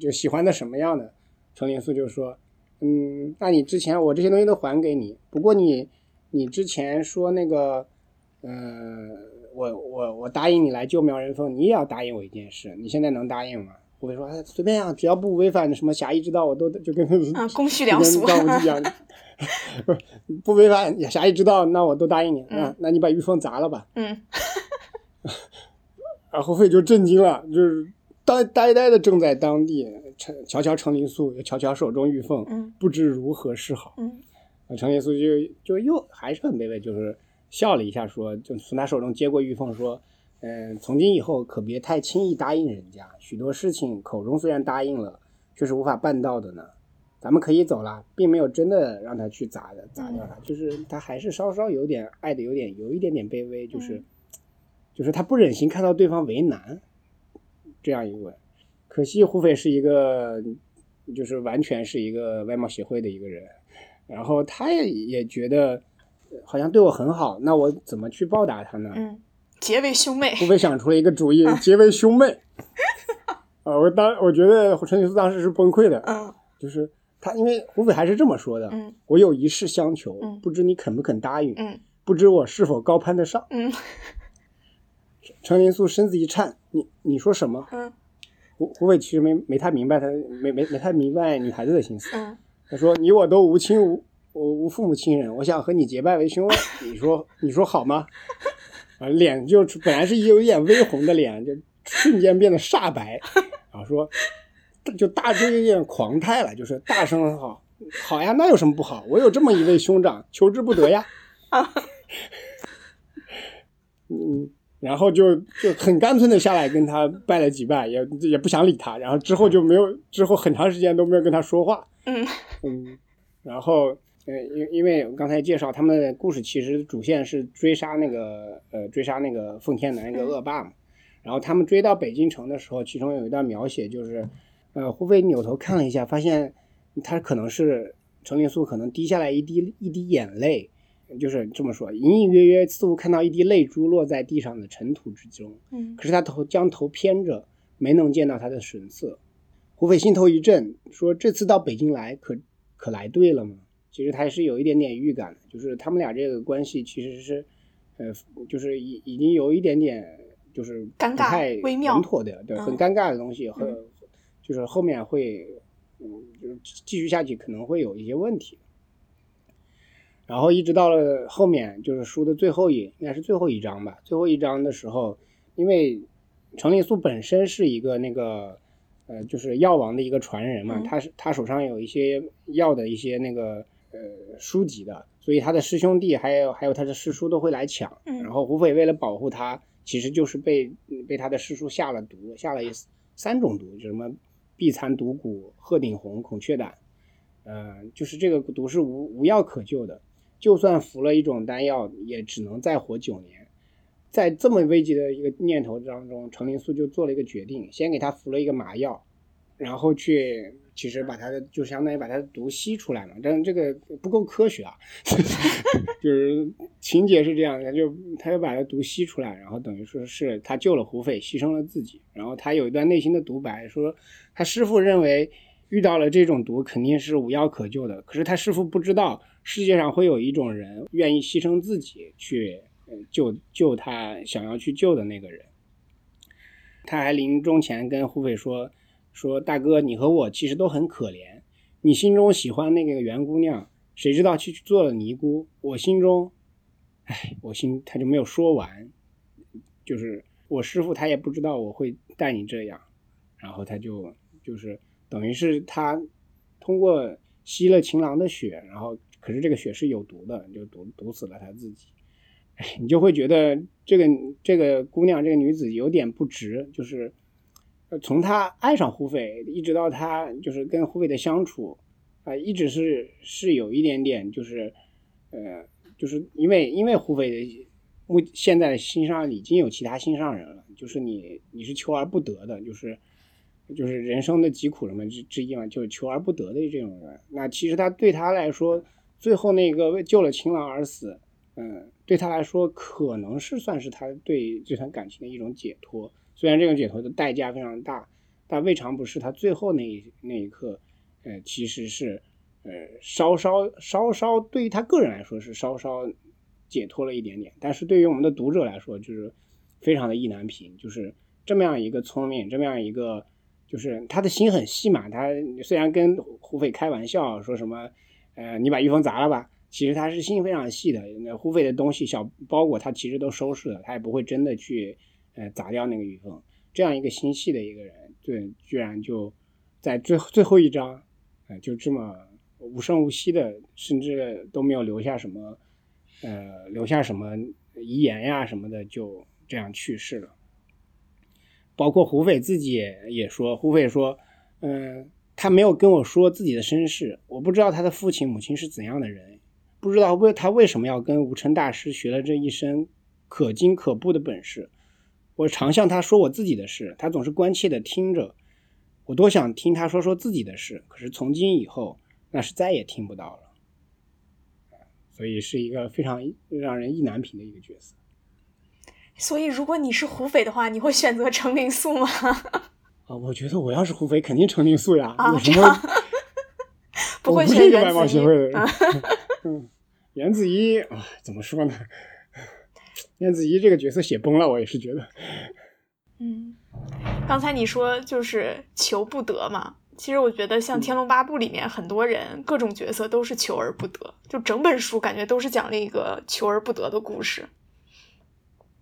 S1: 就喜欢的什么样的？程灵素就说：“嗯，那你之前我这些东西都还给你，不过你你之前说那个，呃，我我我答应你来救苗人凤，你也要答应我一件事，你现在能答应吗？”胡斐说：“哎，随便啊，只要不违反什么侠义之道，我都就跟
S2: 啊，公序良俗，
S1: 一样，不 不违反啥也知道，那我都答应你。那那你把玉凤砸了吧。”
S2: 嗯，
S1: 然后费就震惊了，就是呆呆呆的正在当地。瞧瞧程灵素，又瞧瞧手中玉凤，
S2: 嗯，
S1: 不知如何是好。
S2: 嗯，
S1: 程灵素就就又还是很卑微，就是笑了一下，说，就从他手中接过玉凤，说，嗯，从今以后可别太轻易答应人家，许多事情口中虽然答应了，却是无法办到的呢。咱们可以走了，并没有真的让他去砸的砸掉他，就是他还是稍稍有点爱的有点有一点点卑微，就是就是他不忍心看到对方为难，这样一个。可惜胡斐是一个，就是完全是一个外貌协会的一个人，然后他也也觉得好像对我很好，那我怎么去报答他呢？
S2: 嗯，结为兄妹。
S1: 胡斐想出了一个主意，结为兄妹。啊，我当我觉得陈灵素当时是崩溃的，
S2: 嗯，
S1: 就是他，因为胡斐还是这么说的，
S2: 嗯，
S1: 我有一事相求，
S2: 嗯，
S1: 不知你肯不肯答应？
S2: 嗯，
S1: 不知我是否高攀得上？
S2: 嗯，
S1: 程灵素身子一颤，你你说什么？
S2: 嗯。
S1: 胡胡斐其实没没太明白他没没没太明白女孩子的心思。
S2: 嗯，
S1: 他说：“你我都无亲无我无父母亲人，我想和你结拜为兄。你说你说好吗？”啊，脸就本来是有一点微红的脸，就瞬间变得煞白。然后说，就大就有点狂态了，就是大声好好呀，那有什么不好？我有这么一位兄长，求之不得呀。嗯。然后就就很干脆的下来跟他拜了几拜，也也不想理他。然后之后就没有，之后很长时间都没有跟他说话。
S2: 嗯
S1: 嗯，然后呃，因因为刚才介绍他们的故事，其实主线是追杀那个呃追杀那个奉天南一个恶霸嘛。然后他们追到北京城的时候，其中有一段描写就是，呃，胡斐扭头看了一下，发现他可能是程灵素可能滴下来一滴一滴眼泪。就是这么说，隐隐约约似乎看到一滴泪珠落在地上的尘土之中。
S2: 嗯，
S1: 可是他头将头偏着，没能见到他的神色。胡斐心头一震，说：“这次到北京来，可可来对了吗？”其实他是有一点点预感的，就是他们俩这个关系其实是，呃，就是已已经有一点点就是
S2: 尴尬、微妙、
S1: 稳妥的，对，很尴尬的东西和，就是后面会，嗯，就是继续下去可能会有一些问题。然后一直到了后面，就是书的最后一，应该是最后一章吧。最后一章的时候，因为程灵素本身是一个那个，呃，就是药王的一个传人嘛，他是他手上有一些药的一些那个呃书籍的，所以他的师兄弟还有还有他的师叔都会来抢。然后胡斐为了保护他，其实就是被被他的师叔下了毒，下了三种毒，就什么碧蚕毒蛊、鹤顶红、孔雀胆，呃，就是这个毒是无无药可救的。就算服了一种丹药，也只能再活九年。在这么危急的一个念头当中，程灵素就做了一个决定，先给他服了一个麻药，然后去其实把它的就相当于把它的毒吸出来嘛。但是这个不够科学啊，就是情节是这样的，就他就把它毒吸出来，然后等于说是他救了胡斐，牺牲了自己。然后他有一段内心的独白，说他师傅认为遇到了这种毒肯定是无药可救的，可是他师傅不知道。世界上会有一种人愿意牺牲自己去救救他想要去救的那个人。他还临终前跟胡斐说：“说大哥，你和我其实都很可怜。你心中喜欢那个袁姑娘，谁知道去做了尼姑。我心中，哎，我心他就没有说完，就是我师傅他也不知道我会带你这样，然后他就就是等于是他通过吸了情郎的血，然后。可是这个血是有毒的，就毒毒死了他自己。哎，你就会觉得这个这个姑娘这个女子有点不值，就是从她爱上胡斐，一直到她就是跟胡斐的相处啊，一直是是有一点点就是呃，就是因为因为胡斐的目现在的心上已经有其他心上人了，就是你你是求而不得的，就是。就是人生的疾苦什么之之一嘛，就是求而不得的这种人。那其实他对他来说，最后那个为救了情郎而死，嗯，对他来说可能是算是他对这段感情的一种解脱。虽然这种解脱的代价非常大，但未尝不是他最后那一那一刻，呃，其实是呃稍稍稍稍对于他个人来说是稍稍解脱了一点点。但是对于我们的读者来说，就是非常的意难平。就是这么样一个聪明，这么样一个。就是他的心很细嘛，他虽然跟胡斐开玩笑说什么，呃，你把玉凤砸了吧，其实他是心非常细的。那胡斐的东西小包裹他其实都收拾了，他也不会真的去，呃，砸掉那个玉凤。这样一个心细的一个人，对，居然就在最最后一章，呃，就这么无声无息的，甚至都没有留下什么，呃，留下什么遗言呀什么的，就这样去世了。包括胡斐自己也说，胡斐说，嗯，他没有跟我说自己的身世，我不知道他的父亲母亲是怎样的人，不知道为他为什么要跟无尘大师学了这一身可精可怖的本事。我常向他说我自己的事，他总是关切的听着，我多想听他说说自己的事，可是从今以后，那是再也听不到了。所以是一个非常让人意难平的一个角色。
S2: 所以，如果你是胡斐的话，你会选择程灵素吗？
S1: 啊，我觉得我要是胡斐，肯定程灵素呀。有什么？
S2: 不会选
S1: 外貌协会的人。嗯，袁子怡啊，怎么说呢？袁子怡这个角色写崩了，我也是觉得。
S2: 嗯，刚才你说就是求不得嘛，其实我觉得像《天龙八部》里面很多人各种角色都是求而不得，就整本书感觉都是讲了一个求而不得的故事。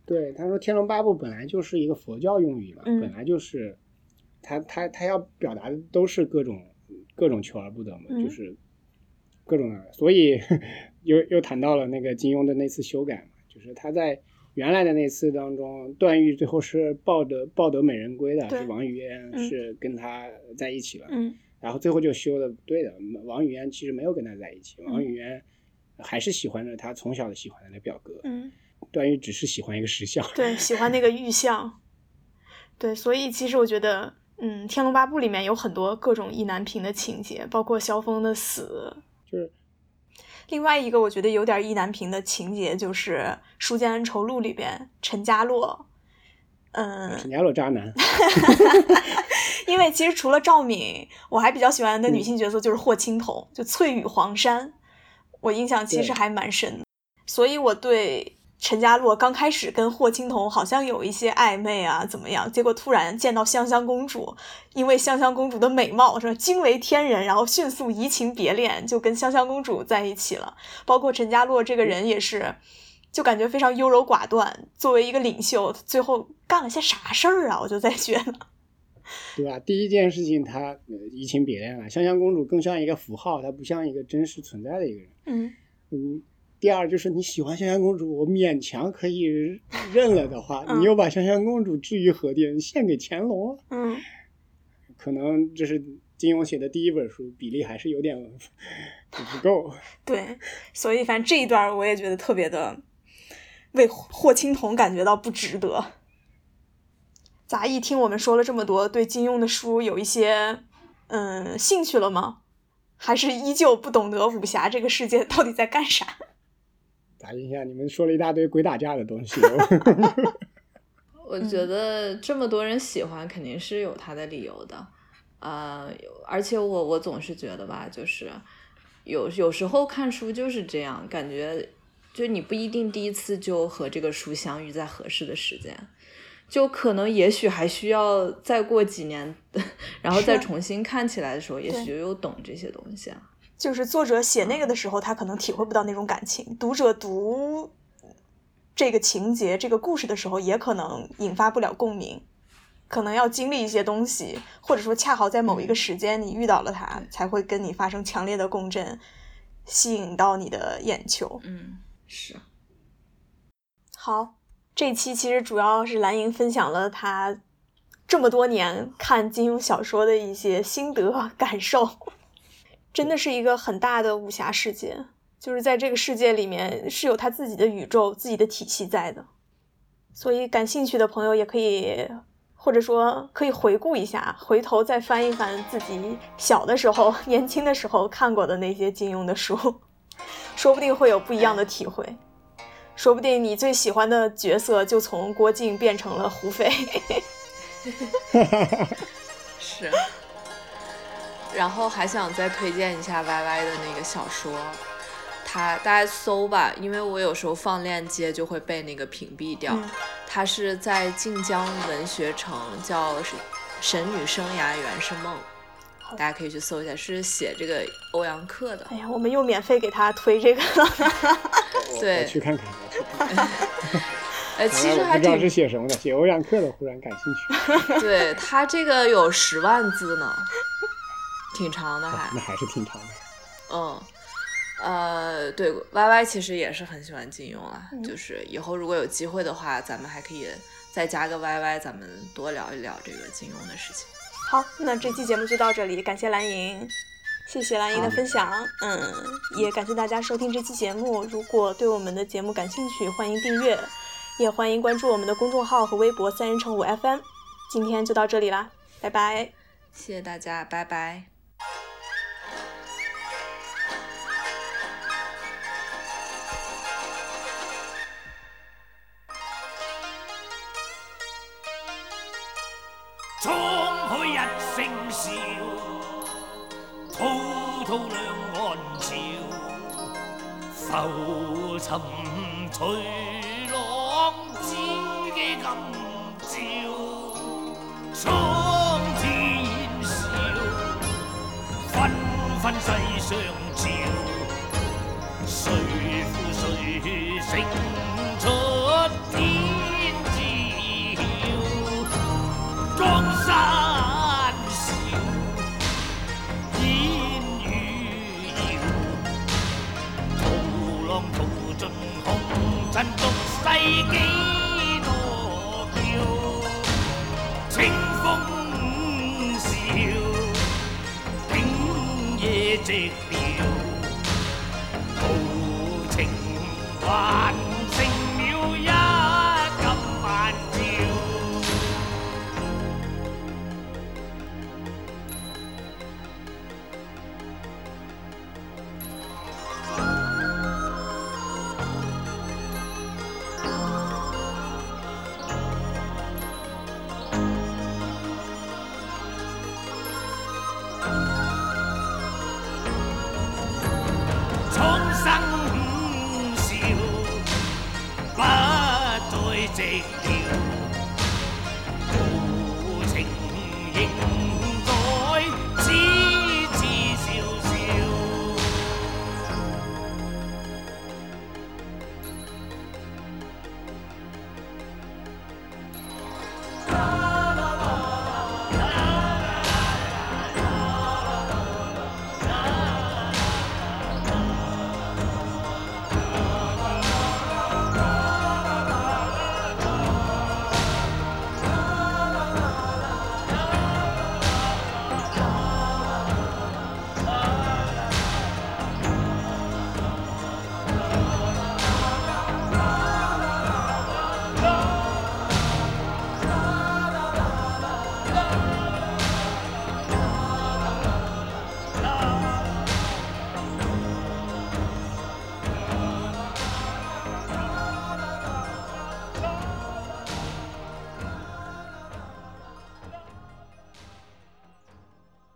S1: 对，他说《天龙八部》本来就是一个佛教用语嘛，本来就是，他他他要表达的都是各种各种求而不得嘛，就是各种的，所以 又又谈到了那个金庸的那次修改嘛，就是他在原来的那次当中，段誉最后是抱得抱得美人归的，是王语嫣是跟他在一起了，嗯然后最后就修的不对的，王语嫣其实没有跟他在一起，王语嫣还是喜欢着他从小的喜欢的那表哥。嗯段誉只是喜欢一个石像，
S2: 对，喜欢那个玉像，对，所以其实我觉得，嗯，《天龙八部》里面有很多各种意难平的情节，包括萧峰的死，
S1: 就是
S2: 另外一个我觉得有点意难平的情节，就是《书剑恩仇录》里边陈家洛，嗯，
S1: 陈家洛渣男，
S2: 因为其实除了赵敏，我还比较喜欢的女性角色就是霍青桐，就翠羽黄山，我印象其实还蛮深的，所以我对。陈家洛刚开始跟霍青桐好像有一些暧昧啊，怎么样？结果突然见到香香公主，因为香香公主的美貌是吧，惊为天人，然后迅速移情别恋，就跟香香公主在一起了。包括陈家洛这个人也是，就感觉非常优柔寡断。作为一个领袖，最后干了些啥事儿啊？我就在觉得，
S1: 对吧？第一件事情他移情别恋了，香香公主更像一个符号，她不像一个真实存在的一个人。
S2: 嗯
S1: 嗯。第二就是你喜欢香香公主，我勉强可以 认了的话，你又把香香公主置于何地？献给乾隆？
S2: 嗯，
S1: 可能这是金庸写的第一本书，比例还是有点不够。
S2: 对，所以反正这一段我也觉得特别的为霍青桐感觉到不值得。杂役听我们说了这么多，对金庸的书有一些嗯兴趣了吗？还是依旧不懂得武侠这个世界到底在干啥？
S1: 打一下，你们说了一大堆鬼打架的东西。
S3: 我觉得这么多人喜欢，肯定是有他的理由的。呃，而且我我总是觉得吧，就是有有时候看书就是这样，感觉就你不一定第一次就和这个书相遇在合适的时间，就可能也许还需要再过几年，然后再重新看起来的时候，也许就又懂这些东西啊。
S2: 就是作者写那个的时候，他可能体会不到那种感情。读者读这个情节、这个故事的时候，也可能引发不了共鸣，可能要经历一些东西，或者说恰好在某一个时间你遇到了他，才会跟你发生强烈的共振，吸引到你的眼球。
S3: 嗯，是。
S2: 好，这期其实主要是蓝莹分享了她这么多年看金庸小说的一些心得感受，真的是一个很大的武侠世界，就是在这个世界里面是有他自己的宇宙、自己的体系在的，所以感兴趣的朋友也可以。或者说可以回顾一下，回头再翻一翻自己小的时候、年轻的时候看过的那些金庸的书，说不定会有不一样的体会。说不定你最喜欢的角色就从郭靖变成了胡斐。
S4: 是。然后还想再推荐一下 Y Y 的那个小说。他大家搜吧，因为我有时候放链接就会被那个屏蔽掉。他是在晋江文学城，叫《神女生涯原是梦》，大家可以去搜一下，是写这个欧阳克的。
S2: 哎呀，我们又免费给他推这个了。
S4: 对，
S1: 去看看，去看看。
S4: 呃，其实还
S1: 不知道是写什么的，写欧阳克的，忽然感兴
S4: 趣。对他这个有十万字呢，挺长的还。
S1: 那还是挺长的。
S4: 嗯。呃，对，Y Y 其实也是很喜欢金庸啊，就是以后如果有机会的话，咱们还可以再加个 Y Y，咱们多聊一聊这个金庸的事情。
S2: 好，那这期节目就到这里，感谢蓝莹，谢谢蓝莹的分享，嗯，也感谢大家收听这期节目。如果对我们的节目感兴趣，欢迎订阅，也欢迎关注我们的公众号和微博“三人成虎 FM”。今天就到这里啦，拜拜，
S4: 谢谢大家，拜拜。沧海一声笑，滔滔两岸潮。浮沉随浪，只记今朝。照，谁负谁胜出天知晓。江山笑，烟雨遥。浪淘尽，红尘俗世。